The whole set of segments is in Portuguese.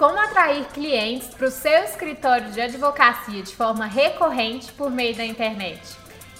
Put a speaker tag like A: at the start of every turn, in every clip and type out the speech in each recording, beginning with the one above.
A: Como atrair clientes para o seu escritório de advocacia de forma recorrente por meio da internet?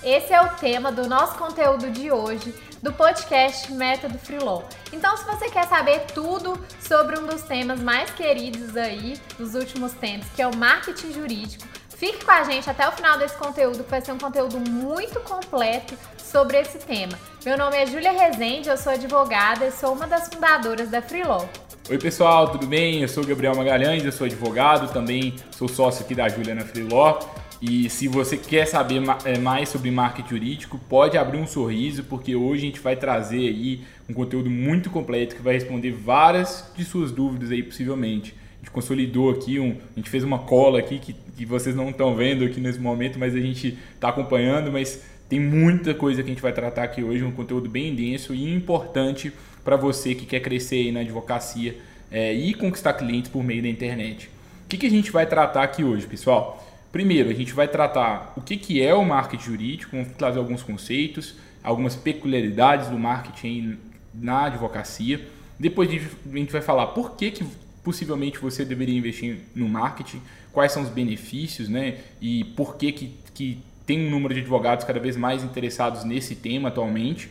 A: Esse é o tema do nosso conteúdo de hoje, do podcast Método Freeló. Então, se você quer saber tudo sobre um dos temas mais queridos aí dos últimos tempos, que é o marketing jurídico, fique com a gente até o final desse conteúdo, que vai ser um conteúdo muito completo sobre esse tema. Meu nome é Júlia Rezende, eu sou advogada e sou uma das fundadoras da Freeló.
B: Oi pessoal, tudo bem? Eu sou Gabriel Magalhães, eu sou advogado, também sou sócio aqui da Júlia na Freeló. E se você quer saber é, mais sobre marketing jurídico, pode abrir um sorriso, porque hoje a gente vai trazer aí um conteúdo muito completo que vai responder várias de suas dúvidas aí possivelmente. A gente consolidou aqui, um, a gente fez uma cola aqui que, que vocês não estão vendo aqui nesse momento, mas a gente está acompanhando, mas tem muita coisa que a gente vai tratar aqui hoje, um conteúdo bem denso e importante para você que quer crescer aí na advocacia é, e conquistar clientes por meio da internet. O que, que a gente vai tratar aqui hoje, pessoal? Primeiro, a gente vai tratar o que, que é o marketing jurídico, vamos trazer alguns conceitos, algumas peculiaridades do marketing na advocacia. Depois a gente vai falar por que, que possivelmente você deveria investir no marketing, quais são os benefícios, né? E por que, que, que tem um número de advogados cada vez mais interessados nesse tema atualmente.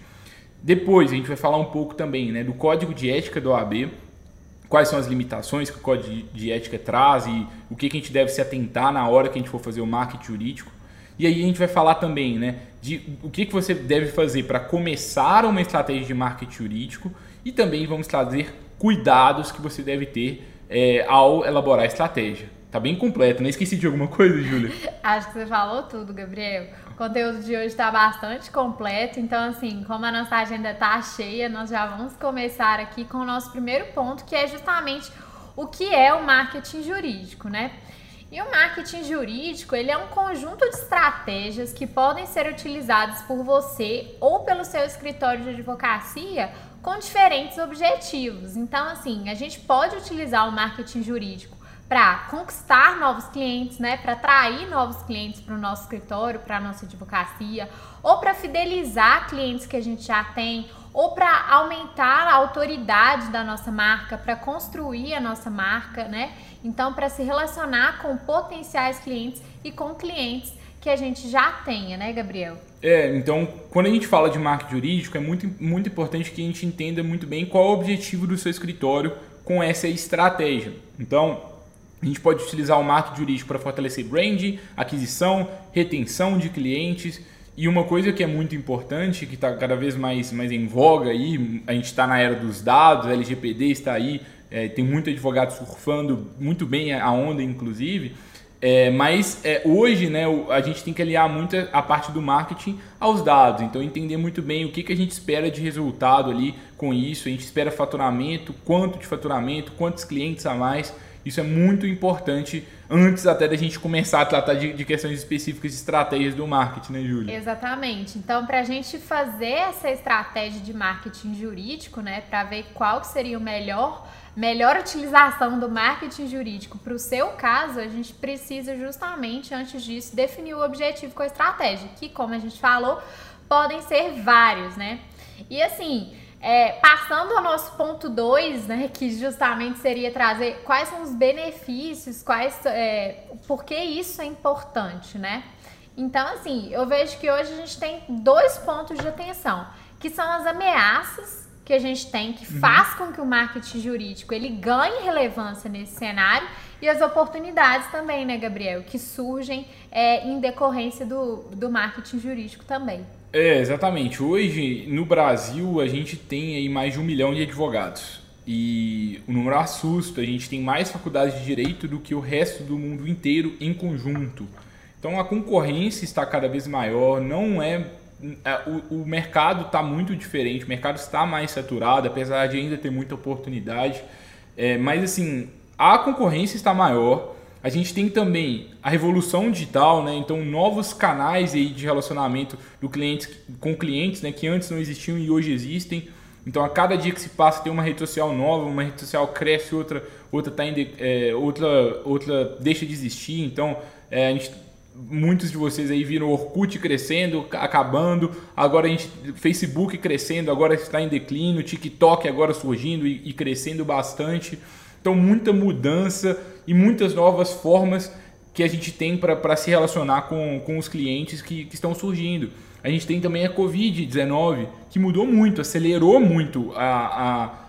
B: Depois a gente vai falar um pouco também né, do código de ética do OAB, quais são as limitações que o código de ética traz e o que, que a gente deve se atentar na hora que a gente for fazer o marketing jurídico. E aí a gente vai falar também né, de o que, que você deve fazer para começar uma estratégia de marketing jurídico e também vamos trazer cuidados que você deve ter é, ao elaborar a estratégia. Tá bem completo, né? Esqueci de alguma coisa, Júlia?
A: Acho que você falou tudo, Gabriel. O conteúdo de hoje está bastante completo, então assim, como a nossa agenda está cheia, nós já vamos começar aqui com o nosso primeiro ponto, que é justamente o que é o marketing jurídico, né? E o marketing jurídico, ele é um conjunto de estratégias que podem ser utilizadas por você ou pelo seu escritório de advocacia com diferentes objetivos. Então, assim, a gente pode utilizar o marketing jurídico para conquistar novos clientes, né, para atrair novos clientes para o nosso escritório, para a nossa advocacia, ou para fidelizar clientes que a gente já tem, ou para aumentar a autoridade da nossa marca, para construir a nossa marca, né? Então, para se relacionar com potenciais clientes e com clientes que a gente já tenha, né, Gabriel?
B: É, então, quando a gente fala de marketing jurídico, é muito, muito importante que a gente entenda muito bem qual é o objetivo do seu escritório com essa estratégia. Então, a gente pode utilizar o marketing jurídico para fortalecer brand, aquisição, retenção de clientes. E uma coisa que é muito importante, que está cada vez mais, mais em voga aí, a gente está na era dos dados, LGPD está aí, é, tem muito advogado surfando muito bem a onda, inclusive. É, mas é, hoje né, a gente tem que aliar muito a parte do marketing aos dados, então entender muito bem o que, que a gente espera de resultado ali com isso. A gente espera faturamento, quanto de faturamento, quantos clientes a mais. Isso é muito importante antes até da gente começar a tratar de, de questões específicas de estratégias do marketing, né, Júlia?
A: Exatamente. Então, para a gente fazer essa estratégia de marketing jurídico, né, para ver qual seria o melhor melhor utilização do marketing jurídico para o seu caso, a gente precisa justamente, antes disso, definir o objetivo com a estratégia, que, como a gente falou, podem ser vários, né? E assim, é, passando ao nosso ponto 2, né, que justamente seria trazer quais são os benefícios, quais, é, por que isso é importante, né? Então, assim, eu vejo que hoje a gente tem dois pontos de atenção, que são as ameaças que a gente tem, que uhum. faz com que o marketing jurídico ele ganhe relevância nesse cenário e as oportunidades também, né, Gabriel, que surgem é, em decorrência do, do marketing jurídico também.
B: É, exatamente. Hoje, no Brasil, a gente tem aí mais de um milhão de advogados. E o número assusta, a gente tem mais faculdades de direito do que o resto do mundo inteiro em conjunto. Então a concorrência está cada vez maior, não é. é o, o mercado está muito diferente, o mercado está mais saturado, apesar de ainda ter muita oportunidade. É, mas assim, a concorrência está maior, a gente tem também a revolução digital, né? Então novos canais aí de relacionamento do cliente com clientes, né? Que antes não existiam e hoje existem. Então a cada dia que se passa tem uma rede social nova, uma rede social cresce, outra outra tá em, é, outra outra deixa de existir. Então é, gente, muitos de vocês aí viram Orkut crescendo, acabando. Agora a gente Facebook crescendo, agora está em declínio. TikTok agora surgindo e, e crescendo bastante. Então, muita mudança e muitas novas formas que a gente tem para se relacionar com, com os clientes que, que estão surgindo. A gente tem também a Covid-19, que mudou muito, acelerou muito a,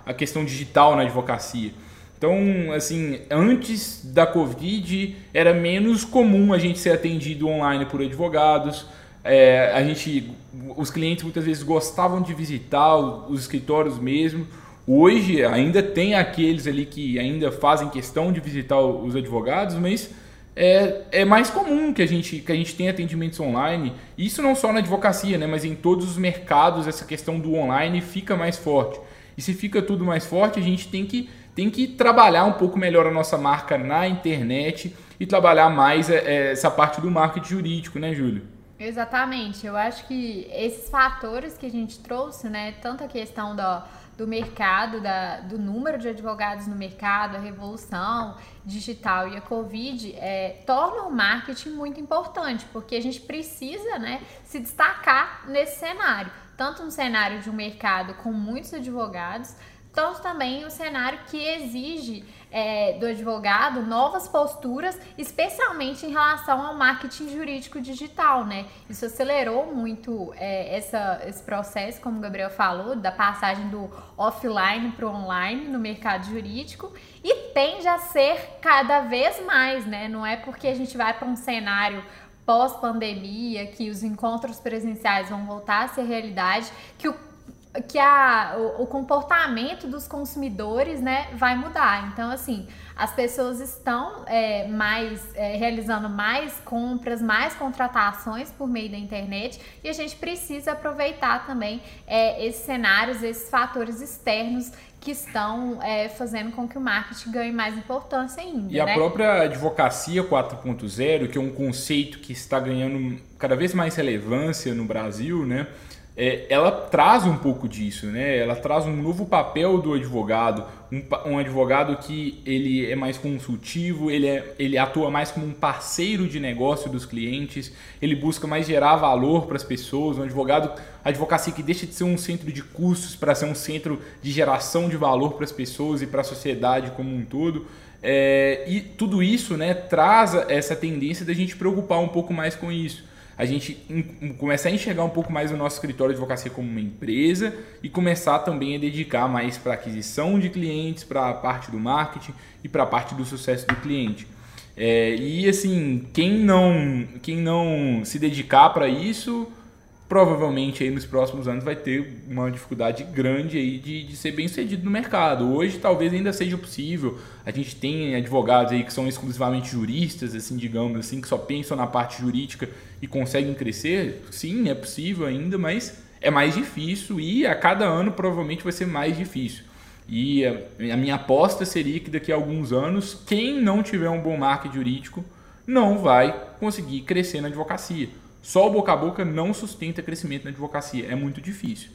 B: a, a questão digital na advocacia. Então, assim, antes da Covid era menos comum a gente ser atendido online por advogados. É, a gente, os clientes muitas vezes gostavam de visitar os escritórios mesmo. Hoje ainda tem aqueles ali que ainda fazem questão de visitar os advogados, mas é, é mais comum que a gente que a gente tenha atendimentos online. Isso não só na advocacia, né, mas em todos os mercados essa questão do online fica mais forte. E se fica tudo mais forte, a gente tem que tem que trabalhar um pouco melhor a nossa marca na internet e trabalhar mais é, é, essa parte do marketing jurídico, né, Júlio?
A: Exatamente. Eu acho que esses fatores que a gente trouxe, né, tanto a questão do, do mercado, da, do número de advogados no mercado, a revolução digital e a Covid, é, tornam o marketing muito importante, porque a gente precisa né, se destacar nesse cenário. Tanto no cenário de um mercado com muitos advogados, tanto também o cenário que exige é, do advogado novas posturas, especialmente em relação ao marketing jurídico digital, né? Isso acelerou muito é, essa, esse processo, como o Gabriel falou, da passagem do offline para o online no mercado jurídico e tende a ser cada vez mais, né? Não é porque a gente vai para um cenário pós-pandemia, que os encontros presenciais vão voltar a ser realidade, que o que a, o, o, comportamento dos consumidores né, vai mudar. Então, assim, as pessoas estão é, mais é, realizando mais compras, mais contratações por meio da internet e a gente precisa aproveitar também é, esses cenários, esses fatores externos que estão é, fazendo com que o marketing ganhe mais importância ainda.
B: E
A: né?
B: a própria advocacia 4.0, que é um conceito que está ganhando cada vez mais relevância no Brasil, né? É, ela traz um pouco disso, né? Ela traz um novo papel do advogado, um, um, advogado que ele é mais consultivo, ele, é, ele atua mais como um parceiro de negócio dos clientes, ele busca mais gerar valor para as pessoas, um advogado, advocacia que deixa de ser um centro de custos para ser um centro de geração de valor para as pessoas e para a sociedade como um todo. É, e tudo isso né, traz essa tendência da gente preocupar um pouco mais com isso a gente começar a enxergar um pouco mais o nosso escritório de advocacia como uma empresa e começar também a dedicar mais para aquisição de clientes, para a parte do marketing e para a parte do sucesso do cliente. É, e assim, quem não, quem não se dedicar para isso provavelmente aí nos próximos anos vai ter uma dificuldade grande aí de, de ser bem sucedido no mercado. Hoje talvez ainda seja possível. A gente tem advogados aí que são exclusivamente juristas, assim, digamos assim, que só pensam na parte jurídica e conseguem crescer. Sim, é possível ainda, mas é mais difícil e a cada ano provavelmente vai ser mais difícil. E a, minha aposta seria que daqui a alguns anos, quem não tiver um bom marketing jurídico não vai conseguir crescer na advocacia só o boca a boca não sustenta crescimento na advocacia, é muito difícil.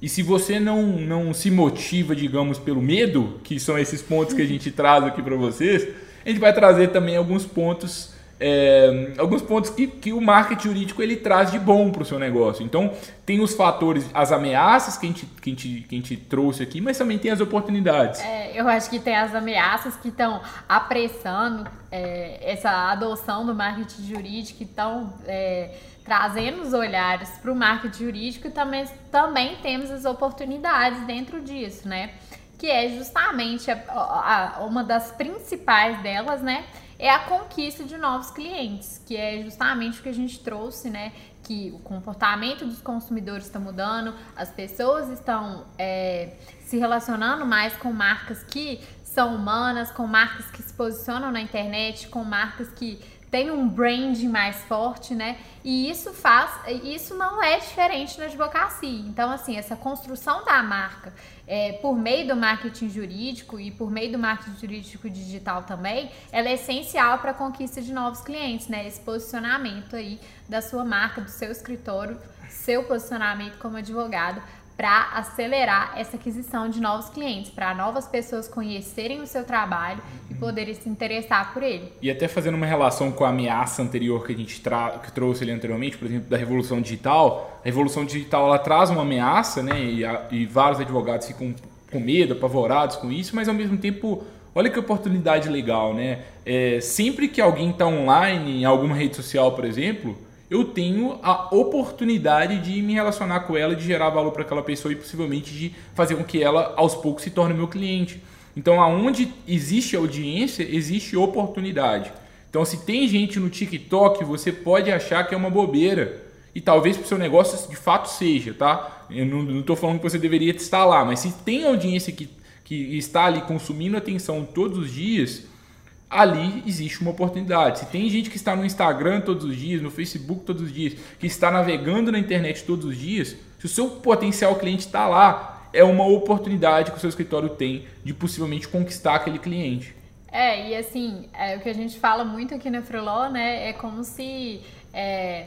B: E se você não, não se motiva, digamos, pelo medo, que são esses pontos que a gente traz aqui para vocês, a gente vai trazer também alguns pontos é, alguns pontos que, que o marketing jurídico ele traz de bom para o seu negócio. Então, tem os fatores, as ameaças que a, gente, que, a gente, que a gente trouxe aqui, mas também tem as oportunidades.
A: É, eu acho que tem as ameaças que estão apressando é, essa adoção do marketing jurídico, que estão é, trazendo os olhares para o marketing jurídico e também, também temos as oportunidades dentro disso, né? Que é justamente a, a, uma das principais delas, né? é a conquista de novos clientes, que é justamente o que a gente trouxe, né? Que o comportamento dos consumidores está mudando, as pessoas estão é, se relacionando mais com marcas que são humanas, com marcas que se posicionam na internet, com marcas que tem um branding mais forte, né? E isso faz, isso não é diferente na advocacia. Então, assim, essa construção da marca é, por meio do marketing jurídico e por meio do marketing jurídico digital também, ela é essencial para a conquista de novos clientes, né? Esse posicionamento aí da sua marca, do seu escritório, seu posicionamento como advogado para acelerar essa aquisição de novos clientes, para novas pessoas conhecerem o seu trabalho e poderem se interessar por ele.
B: E até fazendo uma relação com a ameaça anterior que a gente que trouxe ali anteriormente, por exemplo, da revolução digital, a revolução digital ela traz uma ameaça, né? E, a, e vários advogados ficam com medo, apavorados com isso, mas ao mesmo tempo Olha que oportunidade legal, né? É, sempre que alguém está online em alguma rede social, por exemplo, eu tenho a oportunidade de me relacionar com ela, de gerar valor para aquela pessoa e possivelmente de fazer com que ela aos poucos se torne meu cliente. Então, aonde existe audiência, existe oportunidade. Então, se tem gente no TikTok, você pode achar que é uma bobeira. E talvez para o seu negócio de fato seja, tá? Eu não estou falando que você deveria estar lá, mas se tem audiência que, que está ali consumindo atenção todos os dias, ali existe uma oportunidade. Se tem gente que está no Instagram todos os dias, no Facebook todos os dias, que está navegando na internet todos os dias, se o seu potencial cliente está lá, é uma oportunidade que o seu escritório tem de possivelmente conquistar aquele cliente.
A: É, e assim, é, o que a gente fala muito aqui na Freeló, né, é como se é,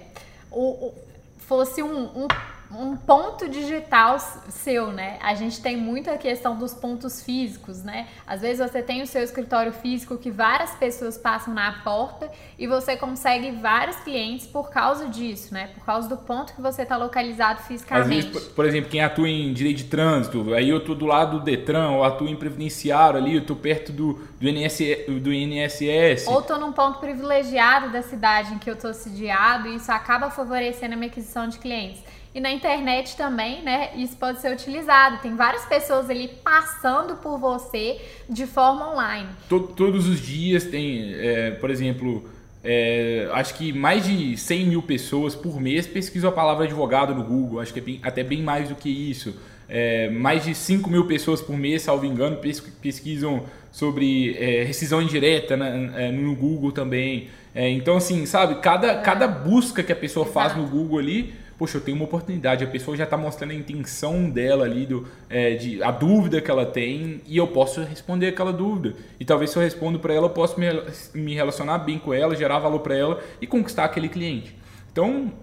A: o, o, fosse um, um um ponto digital seu, né? A gente tem muito a questão dos pontos físicos, né? Às vezes você tem o seu escritório físico que várias pessoas passam na porta e você consegue vários clientes por causa disso, né? Por causa do ponto que você está localizado fisicamente.
B: Às vezes, por exemplo, quem atua em direito de trânsito, aí eu tô do lado do Detran, ou atuo em previdenciário ali, eu tô perto do, do, INSS, do INSS.
A: Ou tô num ponto privilegiado da cidade em que eu tô sediado e isso acaba favorecendo a minha aquisição de clientes. E na internet também, né? Isso pode ser utilizado. Tem várias pessoas ali passando por você de forma online.
B: Todos os dias tem, é, por exemplo, é, acho que mais de 100 mil pessoas por mês pesquisam a palavra advogado no Google. Acho que é bem, até bem mais do que isso. É, mais de 5 mil pessoas por mês, salvo engano, pesquisam sobre é, rescisão indireta né, no Google também. É, então, assim, sabe, cada, cada busca que a pessoa Exato. faz no Google ali poxa, eu tenho uma oportunidade, a pessoa já está mostrando a intenção dela ali, do, é, de, a dúvida que ela tem, e eu posso responder aquela dúvida. E talvez se eu respondo para ela, eu posso me, me relacionar bem com ela, gerar valor para ela e conquistar aquele cliente. Então,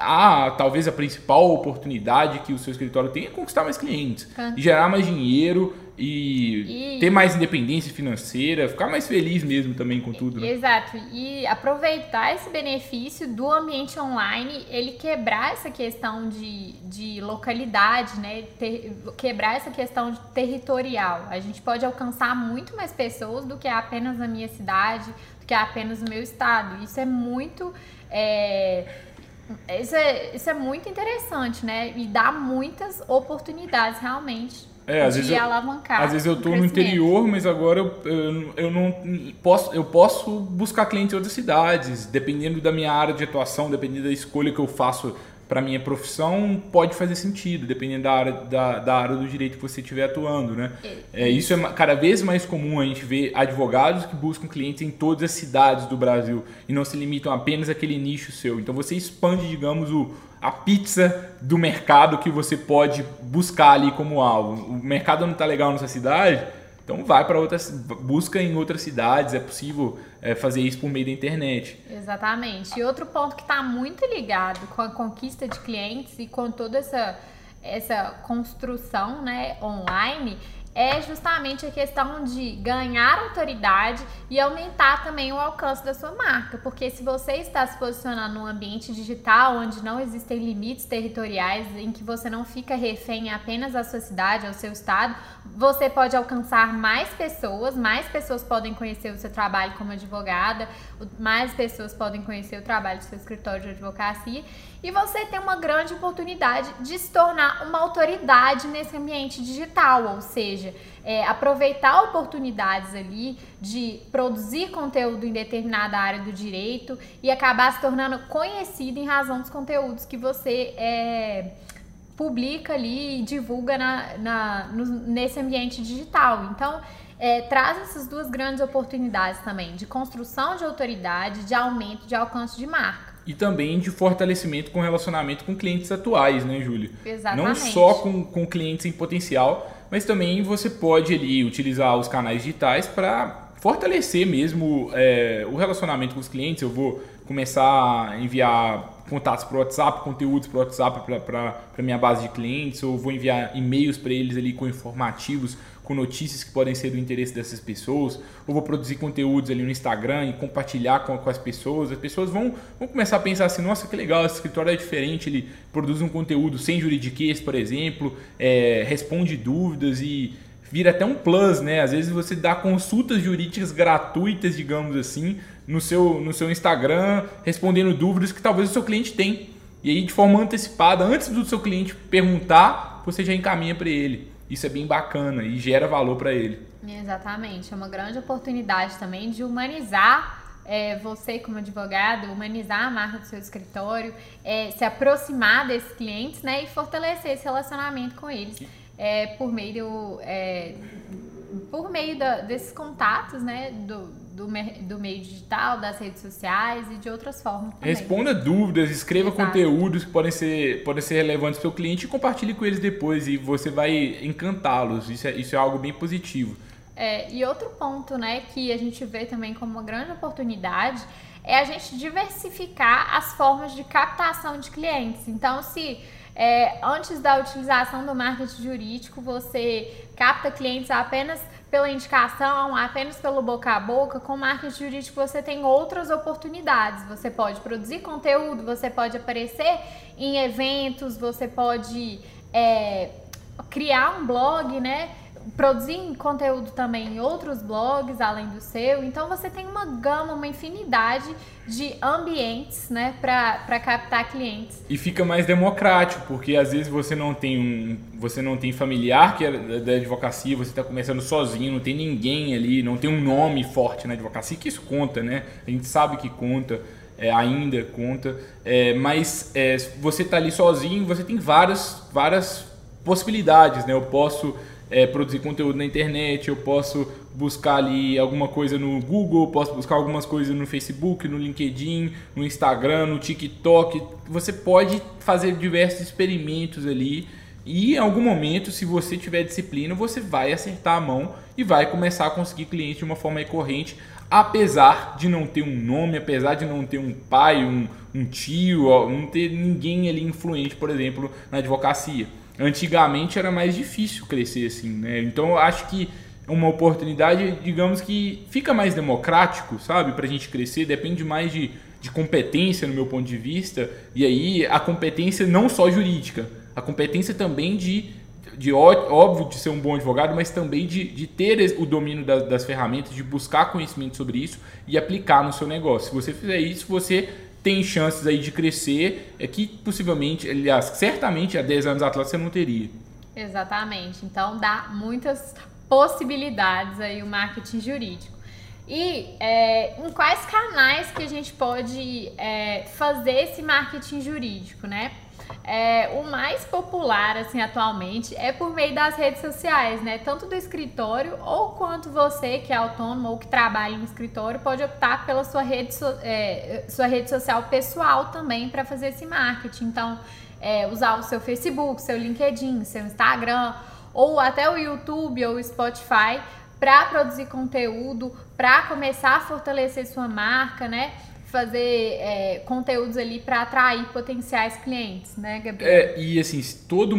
B: a, talvez a principal oportunidade que o seu escritório tem é conquistar mais clientes, ah. e gerar mais dinheiro e, e, ter mais independência financeira, ficar mais feliz mesmo também com tudo. Né?
A: Exato. E aproveitar esse benefício do ambiente online, ele quebrar essa questão de, de localidade, né? Ter, quebrar essa questão de territorial. A gente pode alcançar muito mais pessoas do que apenas na minha cidade, do que apenas no meu estado. Isso é muito. É, isso é, isso é muito interessante, né? E dá muitas oportunidades realmente
B: é, às vezes, eu, às vezes eu tô no interior, mas agora eu, eu, eu, não posso, eu posso buscar clientes em outras cidades, dependendo da minha área de atuação, dependendo da escolha que eu faço para minha profissão, pode fazer sentido, dependendo da área, da, da área do direito que você estiver atuando, né? É, isso é cada vez mais comum a gente ver advogados que buscam clientes em todas as cidades do Brasil e não se limitam apenas àquele nicho seu. Então você expande, digamos, o a pizza do mercado que você pode buscar ali como alvo. O mercado não está legal na sua cidade, então vai para outras, busca em outras cidades. É possível é, fazer isso por meio da internet.
A: Exatamente. E outro ponto que está muito ligado com a conquista de clientes e com toda essa essa construção, né, online é justamente a questão de ganhar autoridade e aumentar também o alcance da sua marca. Porque se você está se posicionando num ambiente digital onde não existem limites territoriais, em que você não fica refém apenas à sua cidade, ao seu estado, você pode alcançar mais pessoas, mais pessoas podem conhecer o seu trabalho como advogada, mais pessoas podem conhecer o trabalho do seu escritório de advocacia e você tem uma grande oportunidade de se tornar uma autoridade nesse ambiente digital, ou seja, é, aproveitar oportunidades ali de produzir conteúdo em determinada área do direito e acabar se tornando conhecido em razão dos conteúdos que você é, publica ali e divulga na, na no, nesse ambiente digital. Então, é, traz essas duas grandes oportunidades também, de construção de autoridade, de aumento de alcance de marca
B: e também de fortalecimento com relacionamento com clientes atuais, né, Júlia?
A: Exatamente.
B: Não só com, com clientes em potencial, mas também você pode ali utilizar os canais digitais para fortalecer mesmo é, o relacionamento com os clientes. Eu vou começar a enviar contatos para o WhatsApp, conteúdos para o WhatsApp para a minha base de clientes, ou vou enviar e-mails para eles ali com informativos com notícias que podem ser do interesse dessas pessoas, ou vou produzir conteúdos ali no Instagram e compartilhar com, com as pessoas. As pessoas vão, vão começar a pensar assim: nossa, que legal, esse escritório é diferente, ele produz um conteúdo sem juridiquês, por exemplo, é, responde dúvidas e vira até um plus, né? Às vezes você dá consultas jurídicas gratuitas, digamos assim, no seu, no seu Instagram, respondendo dúvidas que talvez o seu cliente tem. E aí, de forma antecipada, antes do seu cliente perguntar, você já encaminha para ele. Isso é bem bacana e gera valor para ele.
A: Exatamente. É uma grande oportunidade também de humanizar é, você como advogado, humanizar a marca do seu escritório, é, se aproximar desses clientes né, e fortalecer esse relacionamento com eles é, por meio, é, por meio da, desses contatos né, do, do, do, meio digital, das redes sociais e de outras formas também.
B: Responda dúvidas, escreva Exato. conteúdos que podem ser, podem ser relevantes para o cliente e compartilhe com eles depois e você vai encantá-los. Isso é, isso é algo bem positivo.
A: É, e outro ponto, né, que a gente vê também como uma grande oportunidade é a gente diversificar as formas de captação de clientes. Então, se é, antes da utilização do marketing jurídico você capta clientes apenas pela indicação, apenas pelo boca a boca, com marketing jurídico você tem outras oportunidades. Você pode produzir conteúdo, você pode aparecer em eventos, você pode é, criar um blog, né? Produzir conteúdo também em outros blogs além do seu. Então você tem uma gama, uma infinidade de ambientes, né, para captar clientes.
B: E fica mais democrático, porque às vezes você não tem um, você não tem familiar que é da advocacia, você está começando sozinho, não tem ninguém ali, não tem um nome forte na advocacia que isso conta, né? A gente sabe que conta. É, ainda conta, é, mas é, você está ali sozinho, você tem várias, várias possibilidades, né? Eu posso é, produzir conteúdo na internet, eu posso buscar ali alguma coisa no Google, posso buscar algumas coisas no Facebook, no LinkedIn, no Instagram, no TikTok. Você pode fazer diversos experimentos ali e em algum momento, se você tiver disciplina, você vai acertar a mão e vai começar a conseguir cliente de uma forma recorrente, apesar de não ter um nome, apesar de não ter um pai, um, um tio, não ter ninguém ali influente, por exemplo, na advocacia. Antigamente era mais difícil crescer assim, né? Então eu acho que uma oportunidade, digamos que fica mais democrático, sabe? Para a gente crescer, depende mais de, de competência, no meu ponto de vista. E aí a competência não só jurídica, a competência também de, de óbvio, de ser um bom advogado, mas também de, de ter o domínio das, das ferramentas, de buscar conhecimento sobre isso e aplicar no seu negócio. Se você fizer isso, você tem chances aí de crescer, é que possivelmente, aliás, certamente há 10 anos atrás você não teria.
A: Exatamente. Então dá muitas possibilidades aí o marketing jurídico. E é, em quais canais que a gente pode é, fazer esse marketing jurídico, né? É, o mais popular, assim, atualmente é por meio das redes sociais, né? Tanto do escritório ou quanto você que é autônomo ou que trabalha no escritório pode optar pela sua rede, so, é, sua rede social pessoal também para fazer esse marketing. Então, é, usar o seu Facebook, seu LinkedIn, seu Instagram ou até o YouTube ou o Spotify para produzir conteúdo, para começar a fortalecer sua marca, né? Fazer é, conteúdos ali para atrair potenciais clientes, né, Gabriel?
B: É, e assim, todo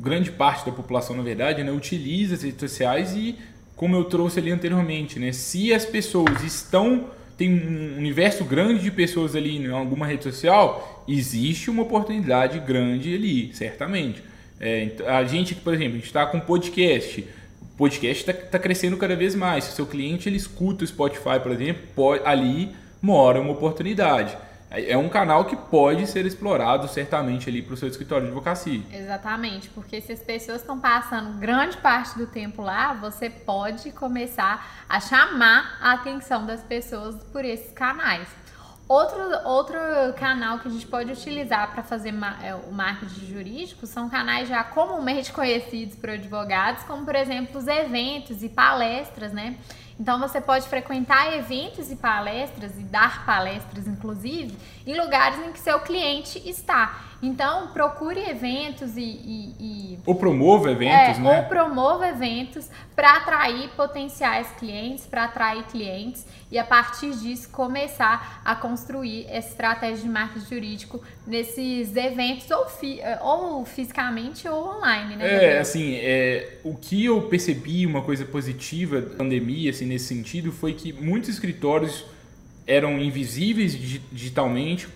B: grande parte da população, na verdade, né, utiliza as redes sociais e, como eu trouxe ali anteriormente, né, se as pessoas estão tem um universo grande de pessoas ali em alguma rede social, existe uma oportunidade grande ali, certamente. É, a gente, por exemplo, a gente está com podcast. O podcast está tá crescendo cada vez mais. Se o seu cliente ele escuta o Spotify, por exemplo, pode, ali mora uma oportunidade. É, é um canal que pode ser explorado certamente ali para o seu escritório de advocacia.
A: Exatamente, porque se as pessoas estão passando grande parte do tempo lá, você pode começar a chamar a atenção das pessoas por esses canais. Outro, outro canal que a gente pode utilizar para fazer é, o marketing jurídico são canais já comumente conhecidos por advogados, como por exemplo os eventos e palestras, né? Então você pode frequentar eventos e palestras e dar palestras, inclusive, em lugares em que seu cliente está. Então procure eventos e, e, e
B: ou promova eventos,
A: é,
B: né?
A: Ou promova eventos para atrair potenciais clientes, para atrair clientes e a partir disso começar a construir essa estratégia de marketing jurídico nesses eventos ou, fi, ou fisicamente ou online,
B: né? É, assim, é, o que eu percebi uma coisa positiva da pandemia, assim, nesse sentido, foi que muitos escritórios eram invisíveis digitalmente,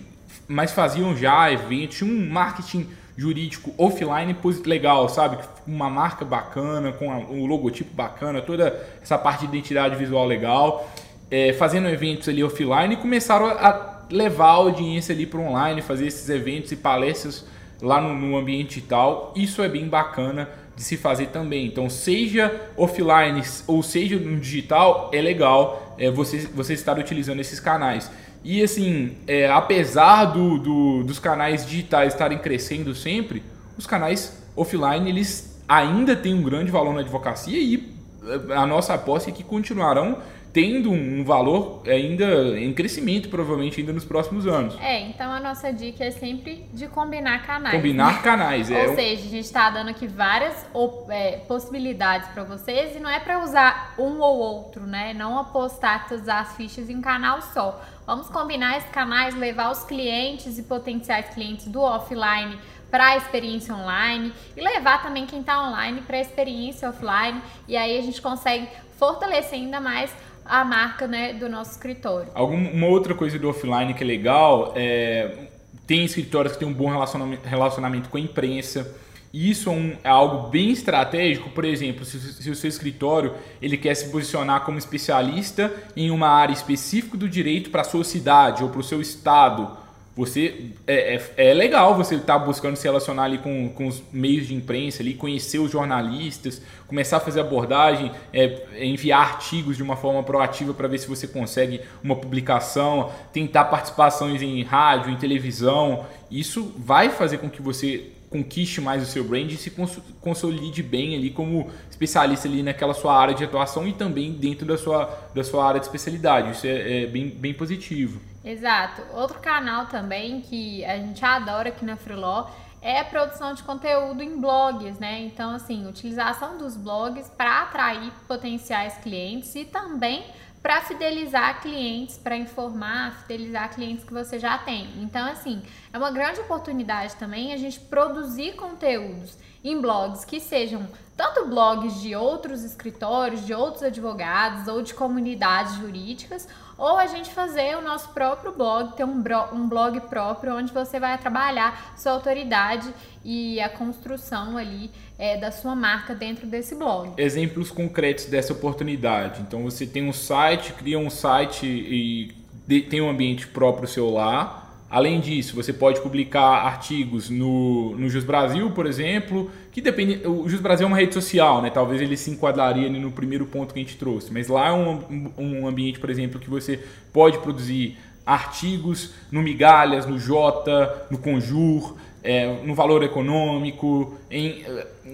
B: mas faziam já eventos, tinha um marketing jurídico offline legal, sabe? Uma marca bacana, com um logotipo bacana, toda essa parte de identidade visual legal, é, fazendo eventos ali offline e começaram a levar a audiência ali para online, fazer esses eventos e palestras lá no, no ambiente tal. Isso é bem bacana de se fazer também. Então, seja offline ou seja no digital, é legal é, você, você estar utilizando esses canais. E assim, é, apesar do, do, dos canais digitais estarem crescendo sempre, os canais offline eles ainda têm um grande valor na advocacia e é, a nossa aposta é que continuarão tendo um valor ainda em crescimento, provavelmente ainda nos próximos anos.
A: É, então a nossa dica é sempre de combinar canais.
B: Combinar né? canais,
A: é. Ou seja, a gente está dando aqui várias é, possibilidades para vocês e não é para usar um ou outro, né? Não apostar todas as fichas em um canal só. Vamos combinar esses canais, levar os clientes e potenciais clientes do offline para a experiência online e levar também quem está online para a experiência offline e aí a gente consegue fortalecer ainda mais a marca né, do nosso escritório.
B: Alguma outra coisa do offline que é legal é tem escritórios que têm um bom relacionamento, relacionamento com a imprensa. Isso é, um, é, algo bem estratégico, por exemplo, se, se, o seu escritório ele quer se posicionar como especialista em uma área específica do direito para a sua cidade ou para o seu estado você é, é, é legal você estar tá buscando se relacionar ali com, com os meios de imprensa ali, conhecer os jornalistas, começar a fazer abordagem, é, enviar artigos de uma forma proativa para ver se você consegue uma publicação, tentar participações em rádio, em televisão. Isso vai fazer com que você conquiste mais o seu brand e se consolide bem ali como especialista ali naquela sua área de atuação e também dentro da sua, da sua área de especialidade. Isso é, é bem, bem positivo.
A: Exato. Outro canal também que a gente adora aqui na Freeló é a produção de conteúdo em blogs, né? Então, assim, utilização dos blogs para atrair potenciais clientes e também para fidelizar clientes, para informar, fidelizar clientes que você já tem. Então, assim, é uma grande oportunidade também a gente produzir conteúdos em blogs que sejam tanto blogs de outros escritórios, de outros advogados ou de comunidades jurídicas, ou a gente fazer o nosso próprio blog, ter um, um blog próprio onde você vai trabalhar sua autoridade e a construção ali é, da sua marca dentro desse blog.
B: Exemplos concretos dessa oportunidade. Então você tem um site, cria um site e tem um ambiente próprio seu lá Além disso, você pode publicar artigos no, no Jus Brasil, por exemplo, que depende. O Jus Brasil é uma rede social, né? Talvez ele se enquadraria no primeiro ponto que a gente trouxe. Mas lá é um, um ambiente, por exemplo, que você pode produzir artigos no Migalhas, no Jota, no Conjur, é, no valor econômico, em,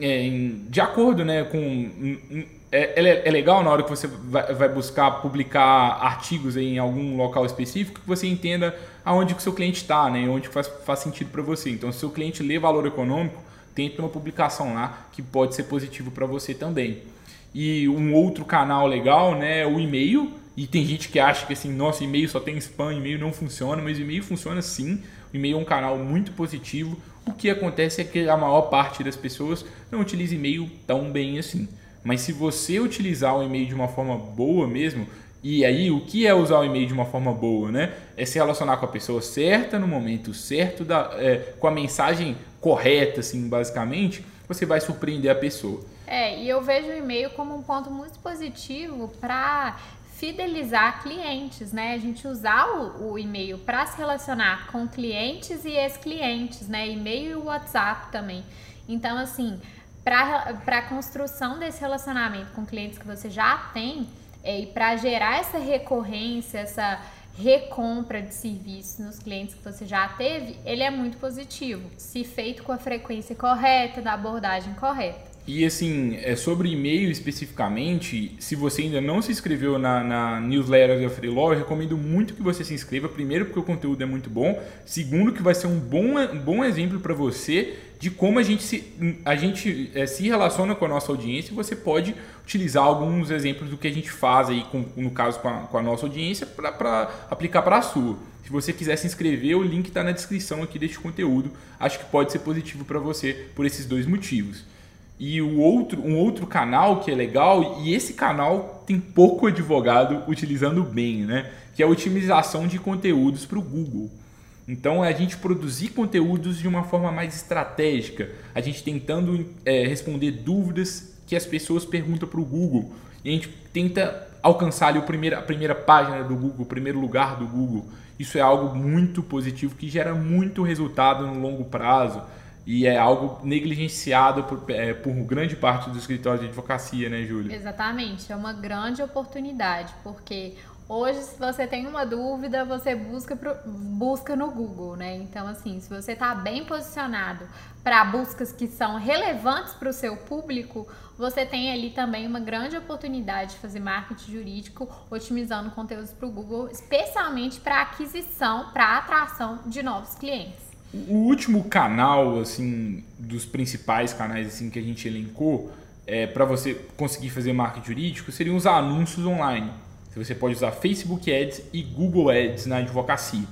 B: é, em, de acordo né, com. É, é, legal na hora que você vai, vai buscar publicar artigos em algum local específico que você entenda aonde que o seu cliente está, né? Onde faz, faz sentido para você. Então, se o seu cliente lê valor econômico, tente uma publicação lá que pode ser positivo para você também. E um outro canal legal, né, é o e-mail. E tem gente que acha que assim, nossa, e-mail só tem spam, e-mail não funciona, mas e-mail funciona sim. O e-mail é um canal muito positivo. O que acontece é que a maior parte das pessoas não utiliza e-mail tão bem assim. Mas se você utilizar o e-mail de uma forma boa mesmo, e aí, o que é usar o e-mail de uma forma boa, né? É se relacionar com a pessoa certa, no momento certo, da, é, com a mensagem correta, assim, basicamente, você vai surpreender a pessoa.
A: É, e eu vejo o e-mail como um ponto muito positivo para fidelizar clientes, né? A gente usar o, o e-mail para se relacionar com clientes e ex-clientes, né? E-mail e WhatsApp também. Então, assim, para a construção desse relacionamento com clientes que você já tem, é, e para gerar essa recorrência, essa recompra de serviços nos clientes que você já teve, ele é muito positivo, se feito com a frequência correta, da abordagem correta.
B: E assim, é sobre e-mail especificamente, se você ainda não se inscreveu na, na newsletter da Freelaw, eu recomendo muito que você se inscreva. Primeiro, porque o conteúdo é muito bom. Segundo, que vai ser um bom, um bom exemplo para você de como a gente, se, a gente é, se relaciona com a nossa audiência. Você pode utilizar alguns exemplos do que a gente faz aí, com, no caso com a, com a nossa audiência, para aplicar para a sua. Se você quiser se inscrever, o link está na descrição aqui deste conteúdo. Acho que pode ser positivo para você por esses dois motivos. E o outro, um outro canal que é legal, e esse canal tem pouco advogado utilizando bem, né? Que é a otimização de conteúdos para o Google. Então, é a gente produzir conteúdos de uma forma mais estratégica, a gente tentando é, responder dúvidas que as pessoas perguntam para o Google. E a gente tenta alcançar ali o primeiro, a primeira página do Google, o primeiro lugar do Google. Isso é algo muito positivo que gera muito resultado no longo prazo e é algo negligenciado por, é, por grande parte dos escritórios de advocacia, né, Júlia?
A: Exatamente, é uma grande oportunidade, porque Hoje, se você tem uma dúvida, você busca, pro, busca no Google, né? Então, assim, se você está bem posicionado para buscas que são relevantes para o seu público, você tem ali também uma grande oportunidade de fazer marketing jurídico otimizando conteúdos para o Google, especialmente para aquisição, para atração de novos clientes.
B: O último canal, assim, dos principais canais assim que a gente elencou, é, para você conseguir fazer marketing jurídico, seriam os anúncios online. Você pode usar Facebook Ads e Google Ads na advocacia.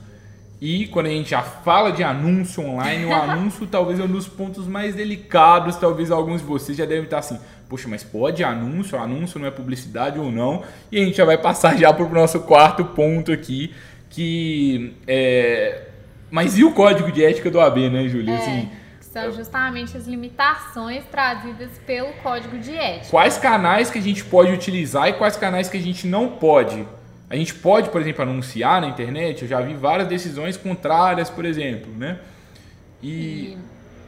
B: E quando a gente já fala de anúncio online, o anúncio talvez é um dos pontos mais delicados. Talvez alguns de vocês já devem estar assim, poxa, mas pode anúncio? Anúncio não é publicidade ou não? E a gente já vai passar já para o nosso quarto ponto aqui, que é... Mas e o código de ética do AB, né, Júlia?
A: É. Assim, são justamente as limitações trazidas pelo código de ética.
B: Quais canais que a gente pode utilizar e quais canais que a gente não pode? A gente pode, por exemplo, anunciar na internet. Eu já vi várias decisões contrárias, por exemplo, né? E,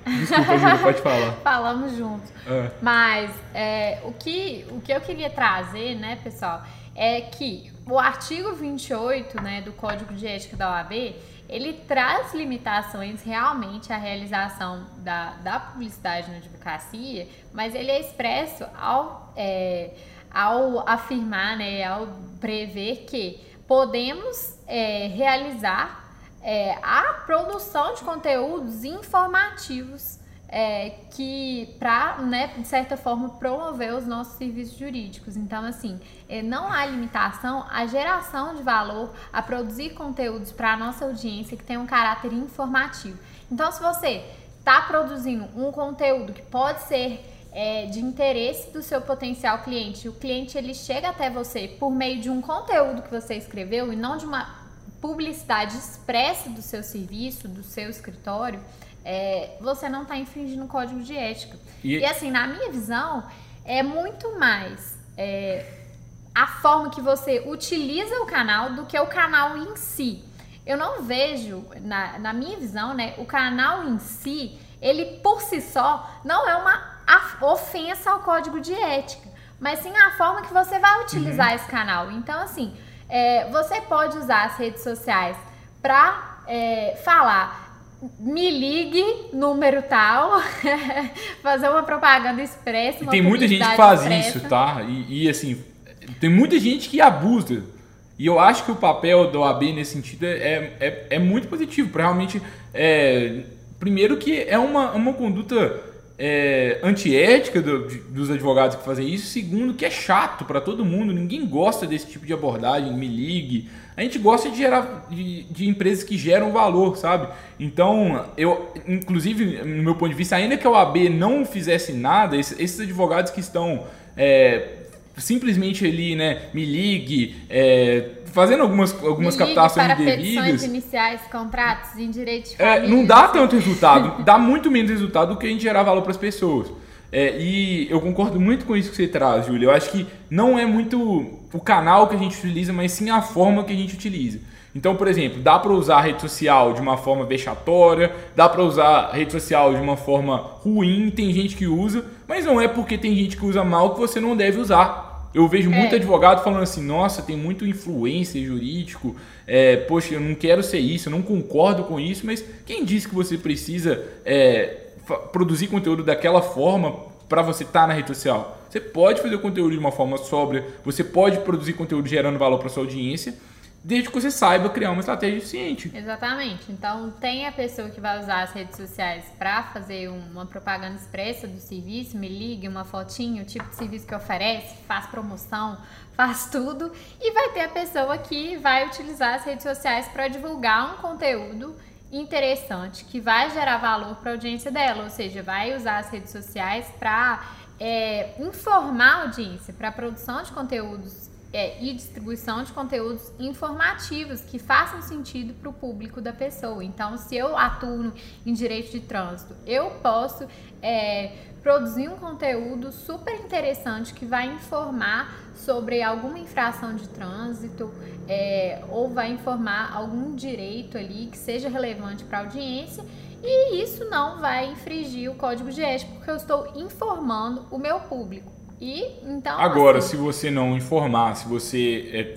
B: e... desculpa, Júlia, pode falar.
A: Falamos juntos. É. Mas é, o que o que eu queria trazer, né, pessoal, é que o artigo 28, né, do Código de Ética da OAB ele traz limitações realmente à realização da, da publicidade na advocacia, mas ele é expresso ao, é, ao afirmar, né, ao prever que podemos é, realizar é, a produção de conteúdos informativos é, que para, né, de certa forma, promover os nossos serviços jurídicos. Então, assim, é, não há limitação à geração de valor, a produzir conteúdos para a nossa audiência que tem um caráter informativo. Então, se você está produzindo um conteúdo que pode ser é, de interesse do seu potencial cliente, o cliente ele chega até você por meio de um conteúdo que você escreveu e não de uma publicidade expressa do seu serviço, do seu escritório, é, você não está infringindo o código de ética. E... e... assim, na minha visão, é muito mais é, a forma que você utiliza o canal do que o canal em si. Eu não vejo, na, na minha visão, né, o canal em si, ele por si só não é uma ofensa ao código de ética, mas sim a forma que você vai utilizar uhum. esse canal. Então, assim, é, você pode usar as redes sociais para é, falar me ligue, número tal, fazer uma propaganda expressa. Uma
B: tem muita gente que faz expressa. isso, tá? E, e, assim, tem muita gente que abusa. E eu acho que o papel do AB nesse sentido é, é, é muito positivo, para realmente. É, primeiro, que é uma, uma conduta é, antiética do, de, dos advogados que fazem isso. Segundo, que é chato para todo mundo. Ninguém gosta desse tipo de abordagem. Me ligue. A gente gosta de gerar de, de, empresas que geram valor, sabe? Então, eu, inclusive, no meu ponto de vista, ainda que a OAB não fizesse nada, esses, esses advogados que estão é, simplesmente ali, né, me ligue, é, fazendo algumas, algumas captações
A: para
B: indevidas.
A: iniciais, contratos em direito de
B: família, é, Não dá tanto resultado, dá muito menos resultado do que a gente gerar valor para as pessoas. É, e eu concordo muito com isso que você traz, Júlia. Eu acho que não é muito o canal que a gente utiliza, mas sim a forma que a gente utiliza. Então, por exemplo, dá para usar a rede social de uma forma vexatória, dá para usar a rede social de uma forma ruim, tem gente que usa, mas não é porque tem gente que usa mal que você não deve usar. Eu vejo muito é. advogado falando assim, nossa, tem muito influência jurídico, é, poxa, eu não quero ser isso, eu não concordo com isso, mas quem disse que você precisa é, produzir conteúdo daquela forma para você estar tá na rede social? Você pode fazer o conteúdo de uma forma sóbria, você pode produzir conteúdo gerando valor para sua audiência, desde que você saiba criar uma estratégia eficiente.
A: Exatamente. Então, tem a pessoa que vai usar as redes sociais para fazer uma propaganda expressa do serviço, me ligue, uma fotinho, o tipo de serviço que oferece, faz promoção, faz tudo. E vai ter a pessoa que vai utilizar as redes sociais para divulgar um conteúdo interessante que vai gerar valor para a audiência dela, ou seja, vai usar as redes sociais para é, informar a audiência, para a produção de conteúdos é, e distribuição de conteúdos informativos que façam sentido para o público da pessoa. Então, se eu atuo em direito de trânsito, eu posso é, produzir um conteúdo super interessante que vai informar sobre alguma infração de trânsito é, ou vai informar algum direito ali que seja relevante para a audiência e isso não vai infringir o código de ética porque eu estou informando o meu público. E então
B: agora, assim, se você não informar, se você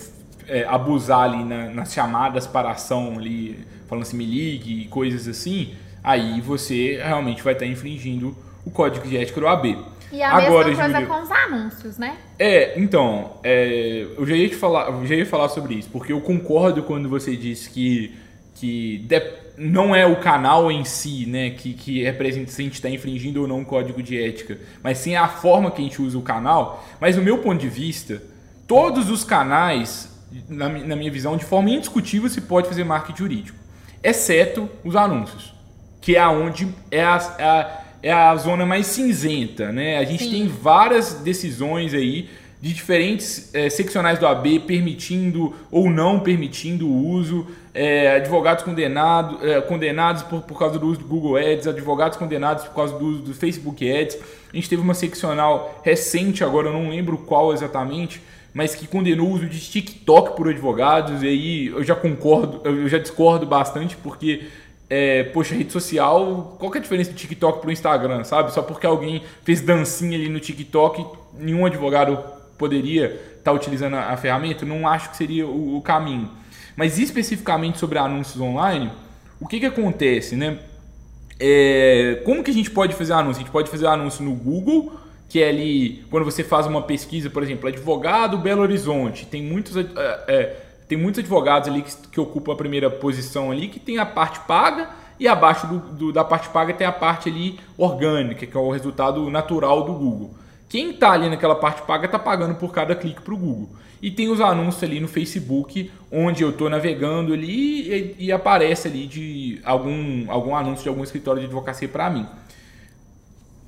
B: é, é, abusar ali na, nas chamadas para ação ali, falando assim me ligue e coisas assim, aí você realmente vai estar infringindo o código de ética do AB.
A: E a Agora, mesma coisa com os anúncios, né?
B: É, então, é, eu já ia te falar, já ia falar sobre isso, porque eu concordo quando você diz que, que de, não é o canal em si, né, que, que representa se a gente está infringindo ou não o código de ética, mas sim a forma que a gente usa o canal. Mas no meu ponto de vista, todos os canais, na, na minha visão, de forma indiscutível se pode fazer marketing jurídico, exceto os anúncios, que é onde é a, é a é a zona mais cinzenta, né? A gente Sim. tem várias decisões aí de diferentes é, seccionais do AB permitindo ou não permitindo o uso, é, advogados condenado, é, condenados por, por causa do uso do Google Ads, advogados condenados por causa do uso do Facebook Ads. A gente teve uma seccional recente, agora eu não lembro qual exatamente, mas que condenou o uso de TikTok por advogados, e aí eu já concordo, eu já discordo bastante, porque é, poxa, rede social, qual que é a diferença do TikTok pro Instagram, sabe? Só porque alguém fez dancinha ali no TikTok, nenhum advogado poderia estar tá utilizando a, a, ferramenta? Não acho que seria o, o, caminho. Mas especificamente sobre anúncios online, o que que acontece, né? É, como que a gente pode fazer anúncio? A gente pode fazer anúncio no Google, que é ali, quando você faz uma pesquisa, por exemplo, advogado Belo Horizonte, tem muitos... É, é, tem muitos advogados ali que, que ocupam a primeira posição ali, que tem a parte paga e abaixo do, do, da parte paga tem a parte ali orgânica, que é o resultado natural do Google. Quem está ali naquela parte paga está pagando por cada clique para o Google. E tem os anúncios ali no Facebook, onde eu estou navegando ali e, e, aparece ali de algum, algum anúncio de algum escritório de advocacia para mim.